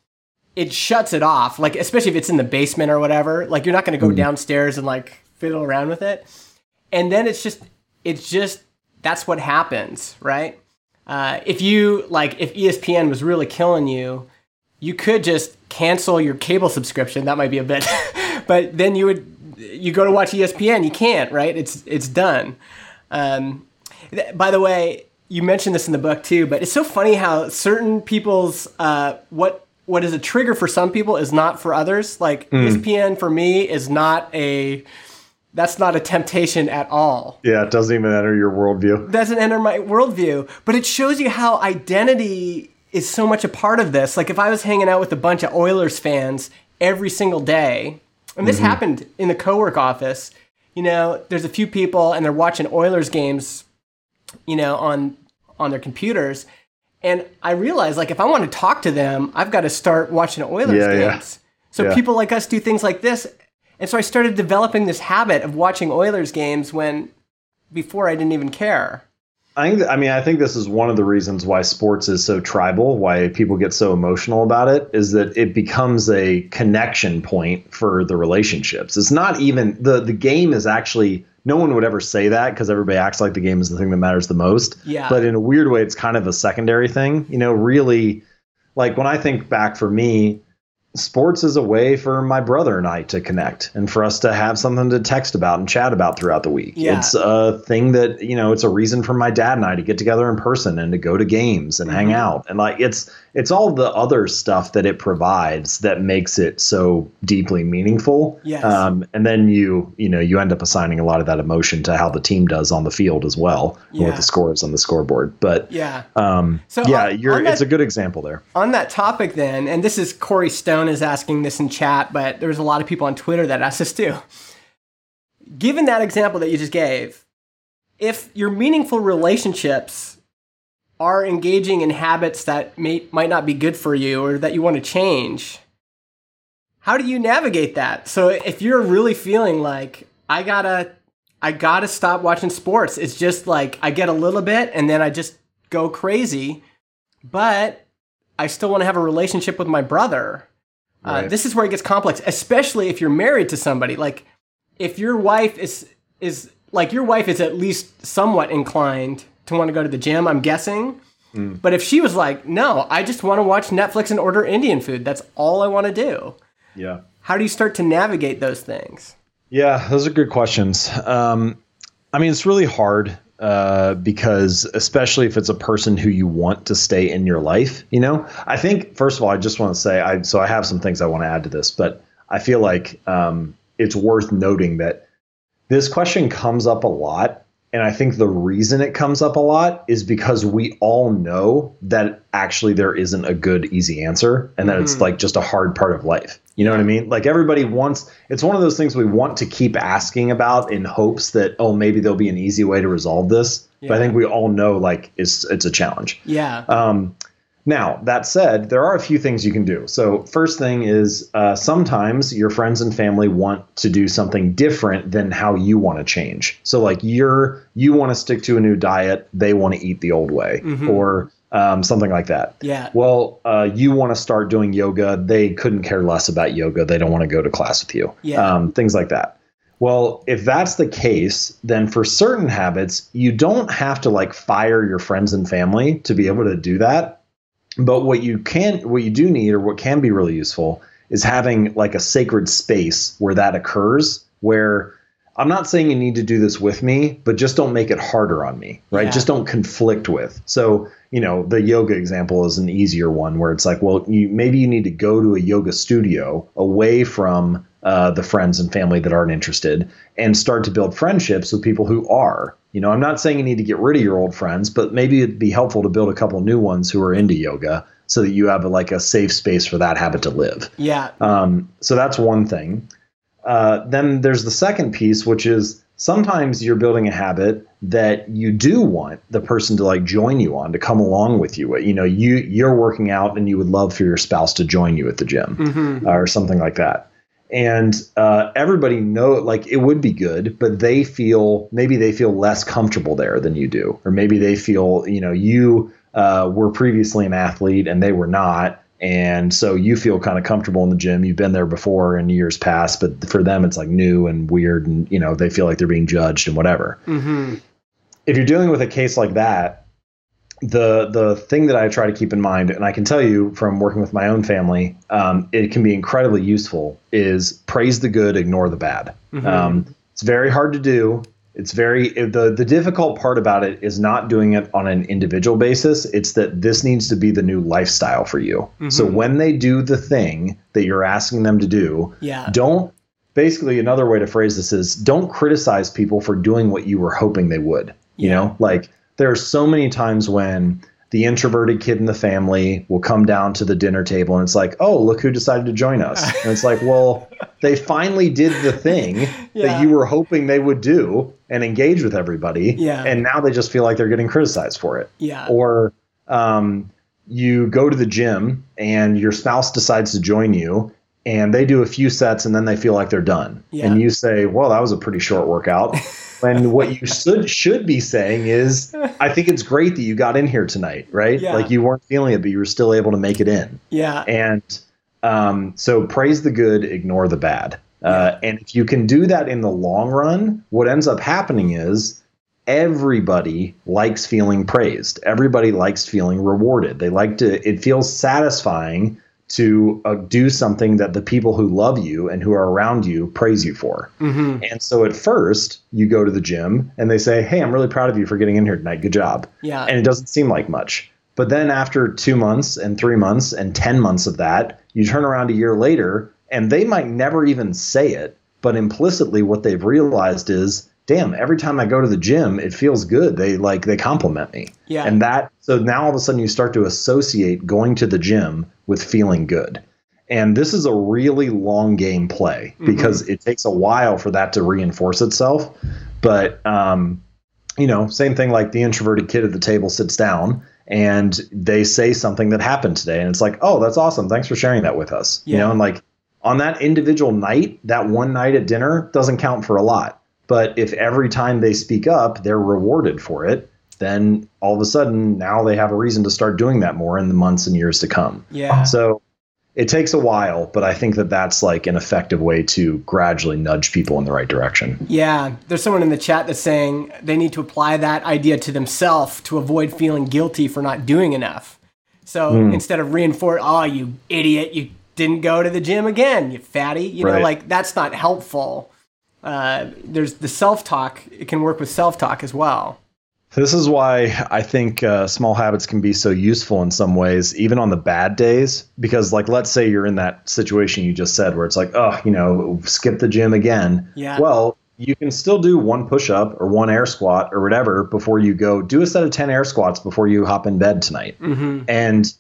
it shuts it off. Like especially if it's in the basement or whatever. Like you're not going to go downstairs and like fiddle around with it. And then it's just it's just that's what happens, right? Uh, if you like if ESPN was really killing you, you could just cancel your cable subscription. That might be a bit, but then you would you go to watch ESPN. You can't, right? It's it's done. Um, th- by the way, you mentioned this in the book too, but it's so funny how certain people's uh, what what is a trigger for some people is not for others. Like E ESPN for me is not a that's not a temptation at all Yeah. It doesn't even enter your worldview. doesn't enter my worldview. But it shows you how identity is so much a part of this. Like if I was hanging out with a bunch of Oilers fans every single day, and this mm-hmm. happened in the co-work office, you know, there's a few people and they're watching Oilers games, you know, on on their computers. And I realized like if I want to talk to them, I've got to start watching Oilers Yeah, yeah. games. So Yeah. people like us do things like this And so I started developing this habit of watching Oilers games when before I didn't even care. I think, I mean, I think this is one of the reasons why sports is so tribal, why people get so emotional about it, is that it becomes a connection point for the relationships. It's not even the the game is actually no one would ever say that because everybody acts like the game is the thing that matters the most. Yeah. But in a weird way, it's kind of a secondary thing. You know, really, like when I think back for me, sports is a way for my brother and I to connect and for us to have something to text about and chat about throughout the week. Yeah. It's a thing that, you know, it's a reason for my dad and I to get together in person and to go to games and hang Mhm. out. And like it's it's all the other stuff that it provides that makes it so deeply meaningful. Yes. Um, and then you, you know, you end up assigning a lot of that emotion to how the team does on the field as well, Yeah. what the score is on the scoreboard. But Yeah. um, So yeah, on- you're on it's a good example there. On that topic, then, and this is Corey Stone is asking this in chat, but there's a lot of people on Twitter that asked this too. Given that example that you just gave, if your meaningful relationships are engaging in habits that may, might not be good for you or that you want to change, how do you navigate that? So if you're really feeling like I gotta, I gotta stop watching sports, it's just like I get a little bit and then I just go crazy, but I still want to have a relationship with my brother. Uh, Right. this is where it gets complex, especially if you're married to somebody. Like, if your wife is is like your wife is at least somewhat inclined to want to go to the gym, I'm guessing. Mm. But if she was like, "No, I just want to watch Netflix and order Indian food. That's all I want to do." Yeah. How do you start to navigate those things? Yeah, those are good questions. Um, I mean, it's really hard uh, because, especially if it's a person who you want to stay in your life, you know. I think first of all, I just want to say, I so I have some things I want to add to this, but I feel like um, it's worth noting that this question comes up a lot. And I think the reason it comes up a lot is because we all know that actually there isn't a good, easy answer and that it's Mhm. like just a hard part of life. You know what I mean? Like everybody wants, it's one of those things we want to keep asking about in hopes that, oh, maybe there'll be an easy way to resolve this. But I think we all know like it's, it's a challenge. Yeah. Um, now, that said, there are a few things you can do. So, first thing is uh, sometimes your friends and family want to do something different than how you want to change. So, like you're you want to stick to a new diet, they want to eat the old way, Mhm. or um, something like that. Yeah. Well, uh, you want to start doing yoga. They couldn't care less about yoga. They don't want to go to class with you. Yeah. Um, things like that. Well, if that's the case, then for certain habits, you don't have to like fire your friends and family to be able to do that. But what you can, what you do need, or what can be really useful, is having like a sacred space where that occurs. Where I'm not saying you need to do this with me, but just don't make it harder on me, right? Yeah. Just don't conflict with. So, you know, the yoga example is an easier one where it's like, well, you maybe you need to go to a yoga studio away from uh, the friends and family that aren't interested and start to build friendships with people who are. You know, I'm not saying you need to get rid of your old friends, but maybe it'd be helpful to build a couple new ones who are into yoga so that you have a, like a safe space for that habit to live. Yeah. Um, so that's one thing. Uh, then there's the second piece, which is sometimes you're building a habit that you do want the person to like join you on to come along with you. You know, you you're working out and you would love for your spouse to join you at the gym hmm or something like that. And uh, everybody know like it would be good, but they feel maybe they feel less comfortable there than you do, or maybe they feel you know you uh, were previously an athlete and they were not, and so you feel kind of comfortable in the gym. You've been there before in years past, but for them it's like new and weird, and you know they feel like they're being judged and whatever hmm if you're dealing with a case like that, the the thing that I try to keep in mind, and I can tell you from working with my own family, um, it can be incredibly useful. Is praise the good, ignore the bad. Mhm. Um, it's very hard to do. It's very the the difficult part about it is not doing it on an individual basis. It's that this needs to be the new lifestyle for you. So Mhm. when they do the thing that you're asking them to do, Yeah. don't basically another way to phrase this is don't criticize people for doing what you were hoping they would you know like there are so many times when the introverted kid in the family will come down to the dinner table and it's like oh look who decided to join us and it's like well they finally did the thing Yeah. that you were hoping they would do and engage with everybody Yeah. and now they just feel like they're getting criticized for it Yeah. or um, you go to the gym and your spouse decides to join you and they do a few sets and then they feel like they're done. Yeah. And you say, "Well, that was a pretty short workout." when what you should should be saying is, "I think it's great that you got in here tonight, right? Yeah. Like you weren't feeling it, but you were still able to make it in." Yeah. And um, so praise the good, ignore the bad. Uh, and if you can do that in the long run, what ends up happening is everybody likes feeling praised. Everybody likes feeling rewarded. They like to, it feels satisfying to uh, do something that the people who love you and who are around you praise you for. hmm And so at first, you go to the gym and they say, Hey, I'm really proud of you for getting in here tonight. Good job Yeah. and it doesn't seem like much. But then after two months and three months and 10 months of that, you turn around a year later and they might never even say it. But implicitly, what they've realized is, damn, every time I go to the gym, it feels good. They like, they compliment me. Yeah. And that, so now all of a sudden you start to associate going to the gym with feeling good. And this is a really long game play because it takes a while for that to reinforce itself. But, um, you know, same thing like the introverted kid at the table sits down and they say something that happened today. And it's like, oh, that's awesome. Thanks for sharing that with us. You know, and like on that individual night, that one night at dinner doesn't count for a lot. But if every time they speak up, they're rewarded for it, then all of a sudden now they have a reason to start doing that more in the months and years to come. Yeah. So it takes a while, but I think that that's like an effective way to gradually nudge people in the right direction. Yeah, there's someone in the chat that's saying they need to apply that idea to themselves to avoid feeling guilty for not doing enough. So Hmm. instead of reinforce, oh, you idiot, you didn't go to the gym again, you fatty, you know, Right. like that's not helpful. Uh, there's the self talk, it can work with self talk as well. This is why I think uh, small habits can be so useful in some ways, even on the bad days. Because, like, let's say you're in that situation you just said where it's like, oh, you know, skip the gym again. Yeah. Well, you can still do one push up or one air squat or whatever before you go. Do a set of 10 air squats before you hop in bed tonight. hmm And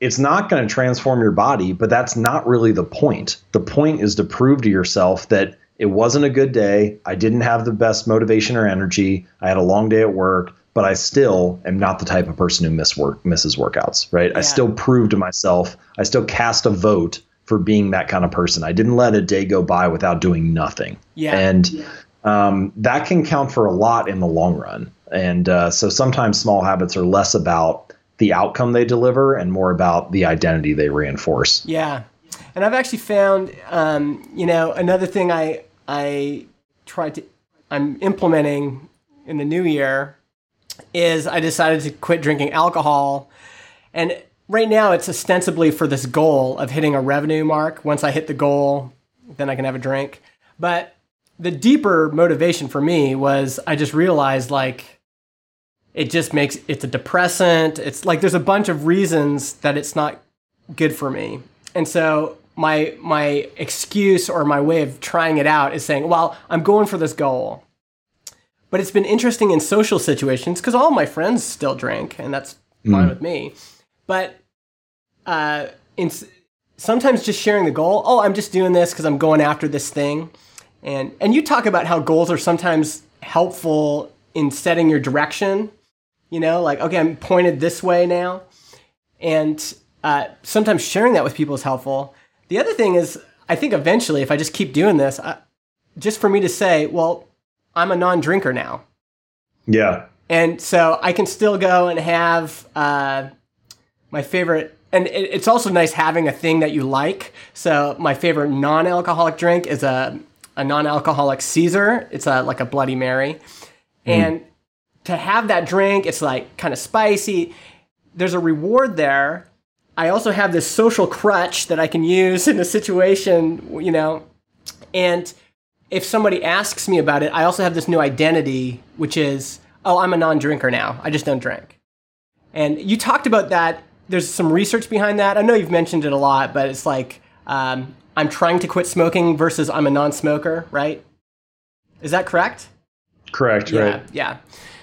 it's not going to transform your body, but that's not really the point. The point is to prove to yourself that it wasn't a good day. I didn't have the best motivation or energy. I had a long day at work, but I still am not the type of person who miss work, misses workouts, right? Yeah. I still proved to myself, I still cast a vote for being that kind of person. I didn't let a day go by without doing nothing. Yeah. And um, that can count for a lot in the long run. And uh, so sometimes small habits are less about the outcome they deliver and more about the identity they reinforce. Yeah, and I've actually found, um, you know, another thing I I tried to I'm implementing in the new year is I decided to quit drinking alcohol, and right now it's ostensibly for this goal of hitting a revenue mark. Once I hit the goal, then I can have a drink. But the deeper motivation for me was I just realized like it just makes it's a depressant. It's like there's a bunch of reasons that it's not good for me. And so my my excuse or my way of trying it out is saying, well, I'm going for this goal. But it's been interesting in social situations because all my friends still drink, and that's fine with me. But uh, in sometimes just sharing the goal. Oh, I'm just doing this because I'm going after this thing, and and you talk about how goals are sometimes helpful in setting your direction. You know, like okay, I'm pointed this way now, and uh, sometimes sharing that with people is helpful. The other thing is, I think eventually, if I just keep doing this, I, just for me to say, well, I'm a non-drinker now, Yeah. and so I can still go and have uh, my favorite. And it, it's also nice having a thing that you like. So my favorite non-alcoholic drink is a a non-alcoholic Caesar. It's a like a Bloody Mary, and to have that drink, it's like kind of spicy. There's a reward there. I also have this social crutch that I can use in a situation, you know, and if somebody asks me about it, I also have this new identity, which is, oh, I'm a non drinker now. I just don't drink. And you talked about that. There's some research behind that. I know you've mentioned it a lot, but it's like, um, I'm trying to quit smoking versus I'm a non smoker, right? Is that correct? Correct. Yeah. Right. Yeah.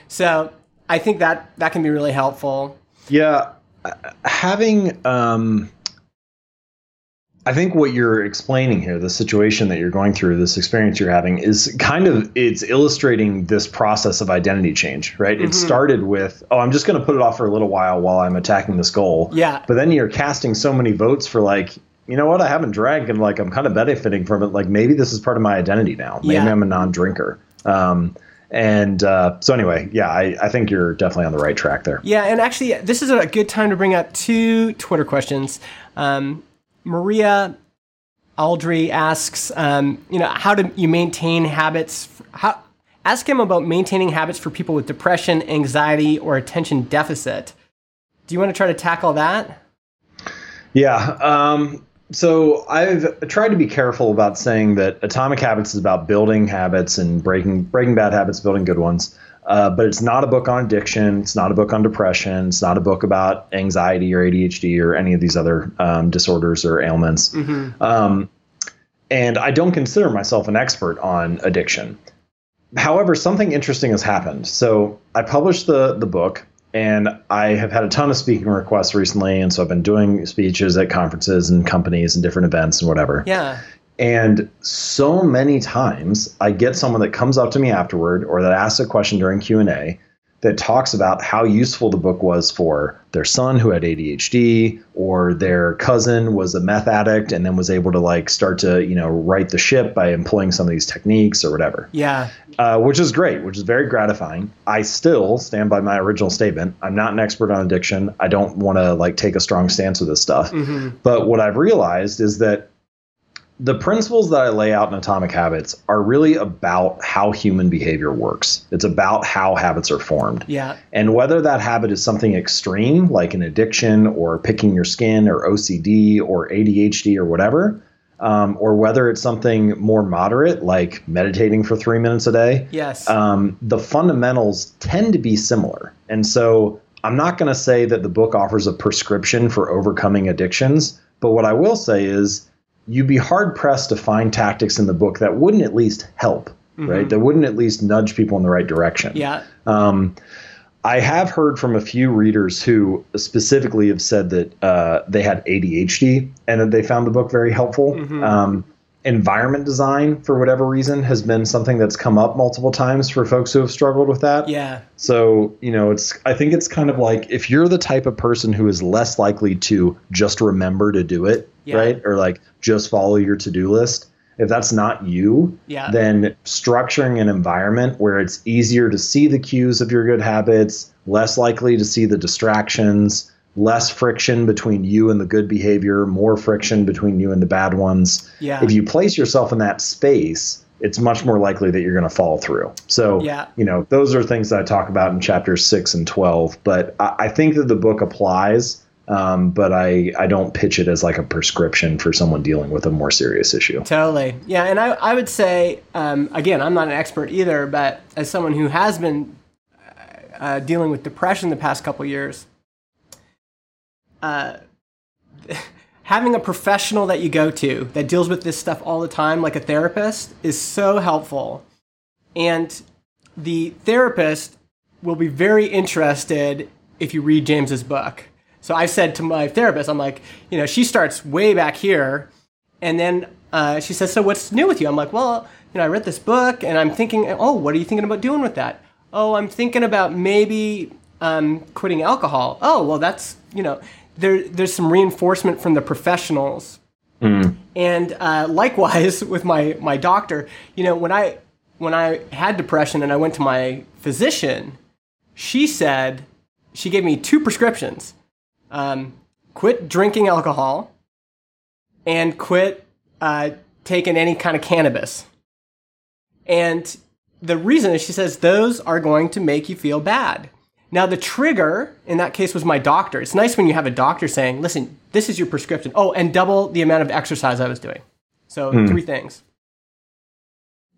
So I think that that can be really helpful. Yeah. Having, um, I think what you're explaining here, the situation that you're going through, this experience you're having, is kind of it's illustrating this process of identity change, right? It started with, oh, I'm just going to put it off for a little while while I'm attacking this goal. Yeah. But then you're casting so many votes for like, you know what? I haven't drank and like I'm kind of benefiting from it. Like maybe this is part of my identity now. Maybe Yeah. I'm a non-drinker. Um, and uh, so anyway, yeah, I, I think you're definitely on the right track there. Yeah, and actually, this is a good time to bring up two Twitter questions. Um, Maria Aldry asks, um, you know, how do you maintain habits? How ask him about maintaining habits for people with depression, anxiety, or attention deficit. Do you want to try to tackle that? Yeah. Um, so I've tried to be careful about saying that Atomic Habits is about building habits and breaking breaking bad habits, building good ones. Uh, but it's not a book on addiction. It's not a book on depression. It's not a book about anxiety or ADHD or any of these other um, disorders or ailments. Um, and I don't consider myself an expert on addiction. However, something interesting has happened. So I published the the book, and I have had a ton of speaking requests recently, and so I've been doing speeches at conferences and companies and different events and whatever. Yeah. And so many times I get someone that comes up to me afterward or that asks a question during Q&A that talks about how useful the book was for their son who had ADHD or their cousin was a meth addict and then was able to like start to, you know, right the ship by employing some of these techniques or whatever. Yeah. Uh, which is great, which is very gratifying. I still stand by my original statement. I'm not an expert on addiction. I don't want to like take a strong stance with this stuff. But what I've realized is that the principles that I lay out in Atomic Habits are really about how human behavior works. It's about how habits are formed. Yeah. And whether that habit is something extreme, like an addiction or picking your skin or OCD or ADHD or whatever, um, or whether it's something more moderate, like meditating for three minutes a day, Yes. um, the fundamentals tend to be similar. And so I'm not going to say that the book offers a prescription for overcoming addictions, but what I will say is you'd be hard pressed to find tactics in the book that wouldn't at least help, right? That wouldn't at least nudge people in the right direction. yeah. Um, I have heard from a few readers who specifically have said that uh, they had ADHD and that they found the book very helpful. Um, environment design, for whatever reason, has been something that's come up multiple times for folks who have struggled with that. Yeah. So, you know, it's I think it's kind of like if you're the type of person who is less likely to just remember to do it, Yeah. right? Or like just follow your to-do list. If that's not you, Yeah. then structuring an environment where it's easier to see the cues of your good habits, less likely to see the distractions, less friction between you and the good behavior, more friction between you and the bad ones. Yeah. If you place yourself in that space, it's much more likely that you're going to fall through. So, Yeah. you know, those are things that I talk about in chapters six and 12. But I, I think that the book applies, um, but I, I don't pitch it as like a prescription for someone dealing with a more serious issue. Totally. Yeah, and I, I would say, um, again, I'm not an expert either, but as someone who has been uh, dealing with depression the past couple years, uh, having a professional that you go to that deals with this stuff all the time, like a therapist, is so helpful. And the therapist will be very interested if you read James's book. So I said to my therapist, I'm like, you know, she starts way back here, and then uh, she says, "So what's new with you?" I'm like, "Well, you know, I read this book, and I'm thinking, oh, what are you thinking about doing with that? Oh, I'm thinking about maybe um, quitting alcohol. Oh, well, that's you know, there there's some reinforcement from the professionals and uh, likewise with my my doctor, you know, when I when I had depression and I went to my physician, she said she gave me two prescriptions: um, quit drinking alcohol and quit uh, taking any kind of cannabis. And the reason is she says those are going to make you feel bad. Now, the trigger in that case was my doctor. It's nice when you have a doctor saying, listen, this is your prescription. Oh, and double the amount of exercise I was doing. So, three things.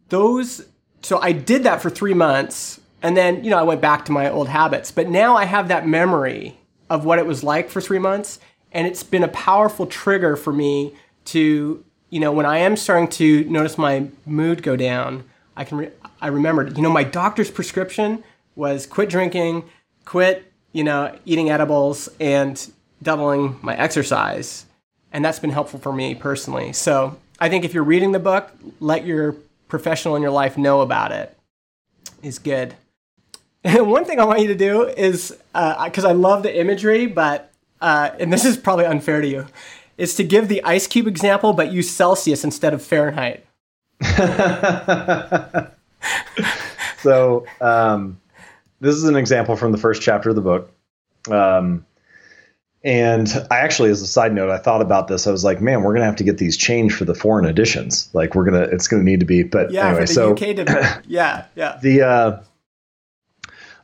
Those, so I did that for three months. And then, you know, I went back to my old habits. But now I have that memory of what it was like for three months. And it's been a powerful trigger for me to, you know, when I am starting to notice my mood go down, I can, re- I remembered, you know, my doctor's prescription was quit drinking, quit, you know, eating edibles, and doubling my exercise. And that's been helpful for me personally. So I think if you're reading the book, let your professional in your life know about it is good. And one thing I want you to do is because I love the imagery, but uh, and this is probably unfair to you, is to give the ice cube example, but use Celsius instead of Fahrenheit. so um, this is an example from the first chapter of the book. Um, and I actually, as a side note, I thought about this. I was like, man, we're gonna have to get these changed for the foreign editions. Like, we're gonna, it's gonna need to be. But yeah, anyway, for the so UK yeah, yeah. the uh,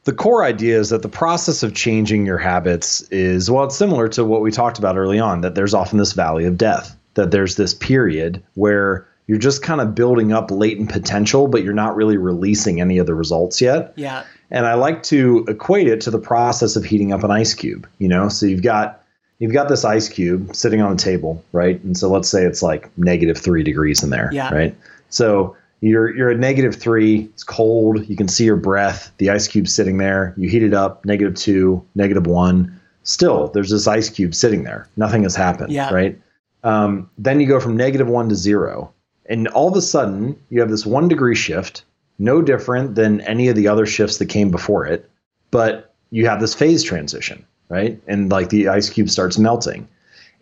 the core idea is that the process of changing your habits is well, it's similar to what we talked about early on. That there's often this valley of death. That there's this period where you're just kind of building up latent potential, but you're not really releasing any of the results yet. Yeah. And I like to equate it to the process of heating up an ice cube. You know, so you've got you've got this ice cube sitting on a table, right? And so let's say it's like negative three degrees in there, Yeah. right? So you're you're at negative three. It's cold. You can see your breath. The ice cube's sitting there. You heat it up. Negative two, negative one. Still, there's this ice cube sitting there. Nothing has happened, Yeah. right? Um, then you go from negative one to zero, and all of a sudden you have this one degree shift, no different than any of the other shifts that came before it, but you have this phase transition, right? And like the ice cube starts melting.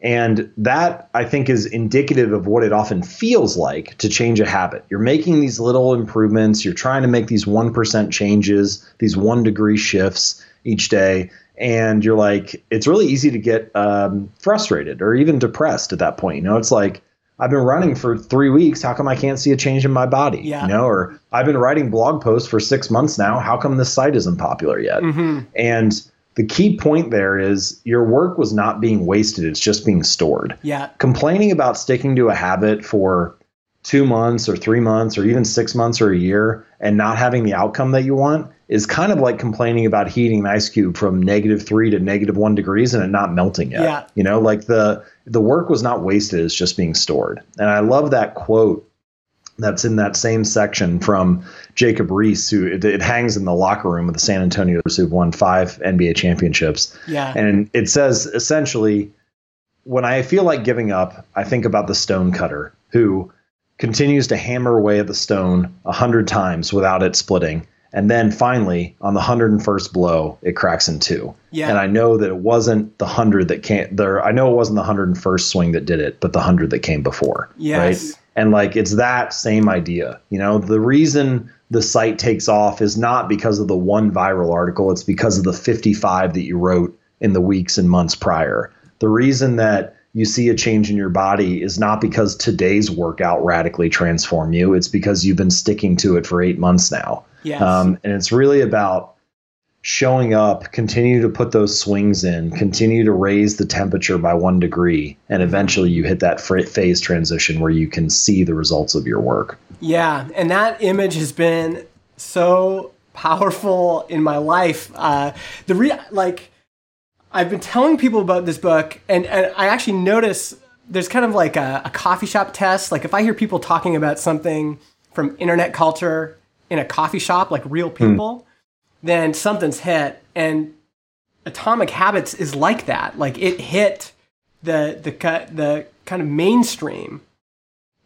And that I think is indicative of what it often feels like to change a habit. You're making these little improvements, you're trying to make these 1% changes, these one degree shifts each day. And you're like, it's really easy to get um, frustrated or even depressed at that point. You know, it's like, I've been running for three weeks. How come I can't see a change in my body? Yeah. You know, or I've been writing blog posts for six months now. How come this site isn't popular yet? Mm-hmm. And the key point there is your work was not being wasted, it's just being stored. Yeah. Complaining about sticking to a habit for two months or three months or even six months or a year and not having the outcome that you want is kind of like complaining about heating an ice cube from negative three to negative one degrees and it not melting yet. Yeah. You know, like the the work was not wasted, it's just being stored. And I love that quote that's in that same section from Jacob Riis, who it, it hangs in the locker room of the San Antonio who've won five NBA championships. Yeah. And it says essentially, when I feel like giving up, I think about the stone cutter who continues to hammer away at the stone a hundred times without it splitting. And then finally, on the 101st blow, it cracks in two. Yeah. And I know that it wasn't the 100 that came there. I know it wasn't the 101st swing that did it, but the 100 that came before. Yes. Right. And like it's that same idea. You know, the reason the site takes off is not because of the one viral article, it's because of the 55 that you wrote in the weeks and months prior. The reason that you see a change in your body is not because today's workout radically transformed you, it's because you've been sticking to it for eight months now. Yes. Um, and it's really about showing up, continue to put those swings in, continue to raise the temperature by one degree, and eventually you hit that phase transition where you can see the results of your work. Yeah, and that image has been so powerful in my life. Uh, the re- like, I've been telling people about this book, and, and I actually notice there's kind of like a, a coffee shop test. Like, if I hear people talking about something from internet culture in a coffee shop, like real people, then something's hit. And Atomic Habits is like that. Like, it hit the the the kind of mainstream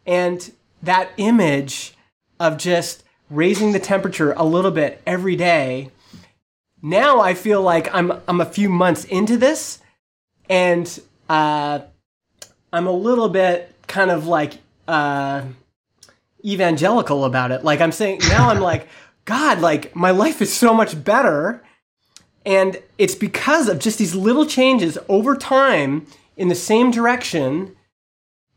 and that image of just raising the temperature a little bit every day now i feel like i'm i'm a few months into this and uh i'm a little bit kind of like uh evangelical about it like i'm saying now i'm like god like my life is so much better and it's because of just these little changes over time in the same direction.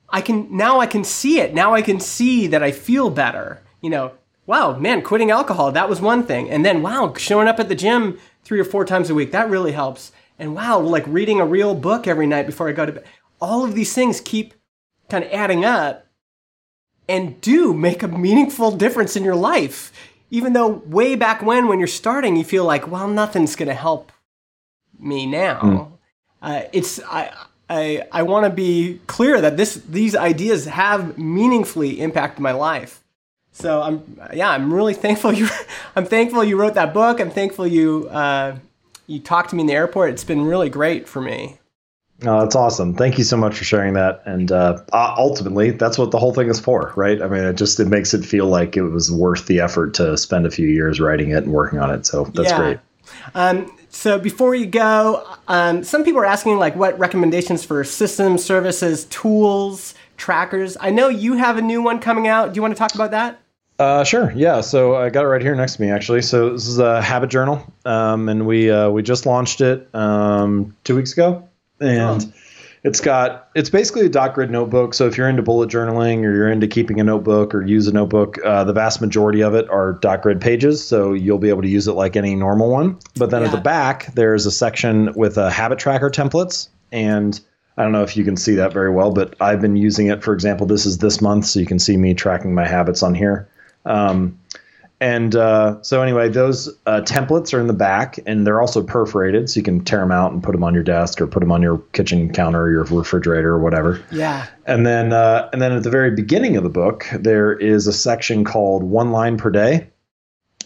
I can now I can see it. Now I can see that I feel better. You know, wow, man, quitting alcohol, that was one thing. And then wow, showing up at the gym 3 or 4 times a week, that really helps. And wow, like reading a real book every night before I go to bed. All of these things keep kind of adding up and do make a meaningful difference in your life. Even though way back when, when you're starting, you feel like, well, nothing's going to help me now. Uh, it's I I I want to be clear that this these ideas have meaningfully impacted my life. So I'm yeah I'm really thankful you I'm thankful you wrote that book. I'm thankful you uh, you talked to me in the airport. It's been really great for me. Oh, that's awesome. Thank you so much for sharing that. And uh, uh, ultimately, that's what the whole thing is for, right? I mean, it just it makes it feel like it was worth the effort to spend a few years writing it and working on it. So that's Yeah. great. Um, So before you go, um, some people are asking like what recommendations for systems, services, tools, trackers. I know you have a new one coming out. Do you want to talk about that? Uh, sure. Yeah. So I got it right here next to me, actually. So this is a habit journal, um, and we uh, we just launched it um, two weeks ago, and oh. it's got it's basically a dot grid notebook. So if you're into bullet journaling or you're into keeping a notebook or use a notebook, uh, the vast majority of it are dot grid pages. So you'll be able to use it like any normal one. But then yeah. at the back, there's a section with a habit tracker templates and I don't know if you can see that very well, but I've been using it. For example, this is this month, so you can see me tracking my habits on here. Um, and uh, so anyway, those uh, templates are in the back, and they're also perforated, so you can tear them out and put them on your desk or put them on your kitchen counter or your refrigerator or whatever. Yeah. And then, uh, and then at the very beginning of the book, there is a section called "One Line Per Day."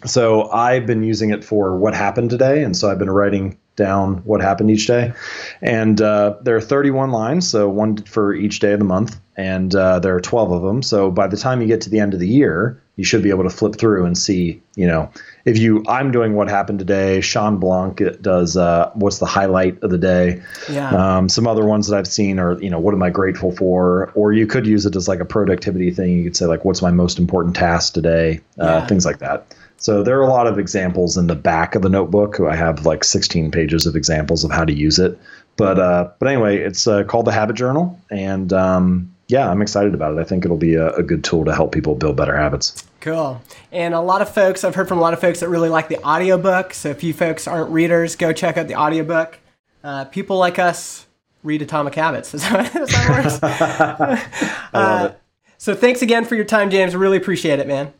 So I've been using it for what happened today, and so I've been writing down what happened each day. And uh, there are 31 lines, so one for each day of the month, and uh, there are 12 of them. So by the time you get to the end of the year, you should be able to flip through and see, you know, if you, I'm doing what happened today. Shawn Blanc does uh, what's the highlight of the day. Yeah. Um, some other ones that I've seen are, you know, what am I grateful for? Or you could use it as like a productivity thing. You could say like, what's my most important task today? Uh, yeah. Things like that. So there are a lot of examples in the back of the notebook. I have like 16 pages of examples of how to use it. But uh, but anyway, it's uh, called the Habit Journal, and um, yeah, I'm excited about it. I think it'll be a, a, good tool to help people build better habits. Cool. And a lot of folks, I've heard from a lot of folks that really like the audiobook. So if you folks aren't readers, go check out the audiobook. Uh, people like us read Atomic Habits. Is that, how that works? Uh. So thanks again for your time, James. Really appreciate it, man.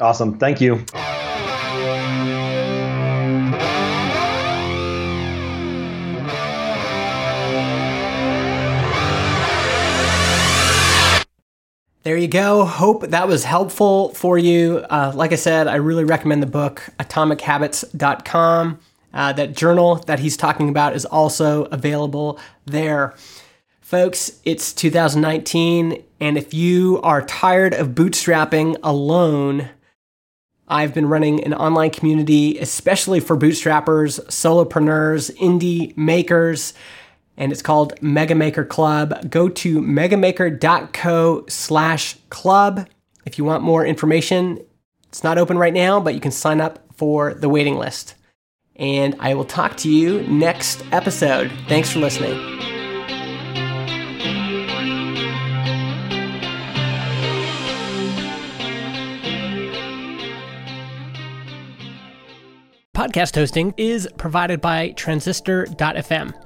Awesome. Thank you. There you go. Hope that was helpful for you. Uh, like I said, I really recommend the book, atomichabits.com. Uh, that journal that he's talking about is also available there. Folks, it's 2019, and if you are tired of bootstrapping alone, I've been running an online community, especially for bootstrappers, solopreneurs, indie makers and it's called Mega Maker Club. Go to megamaker.co slash club if you want more information. It's not open right now, but you can sign up for the waiting list. And I will talk to you next episode. Thanks for listening. Podcast hosting is provided by Transistor.fm.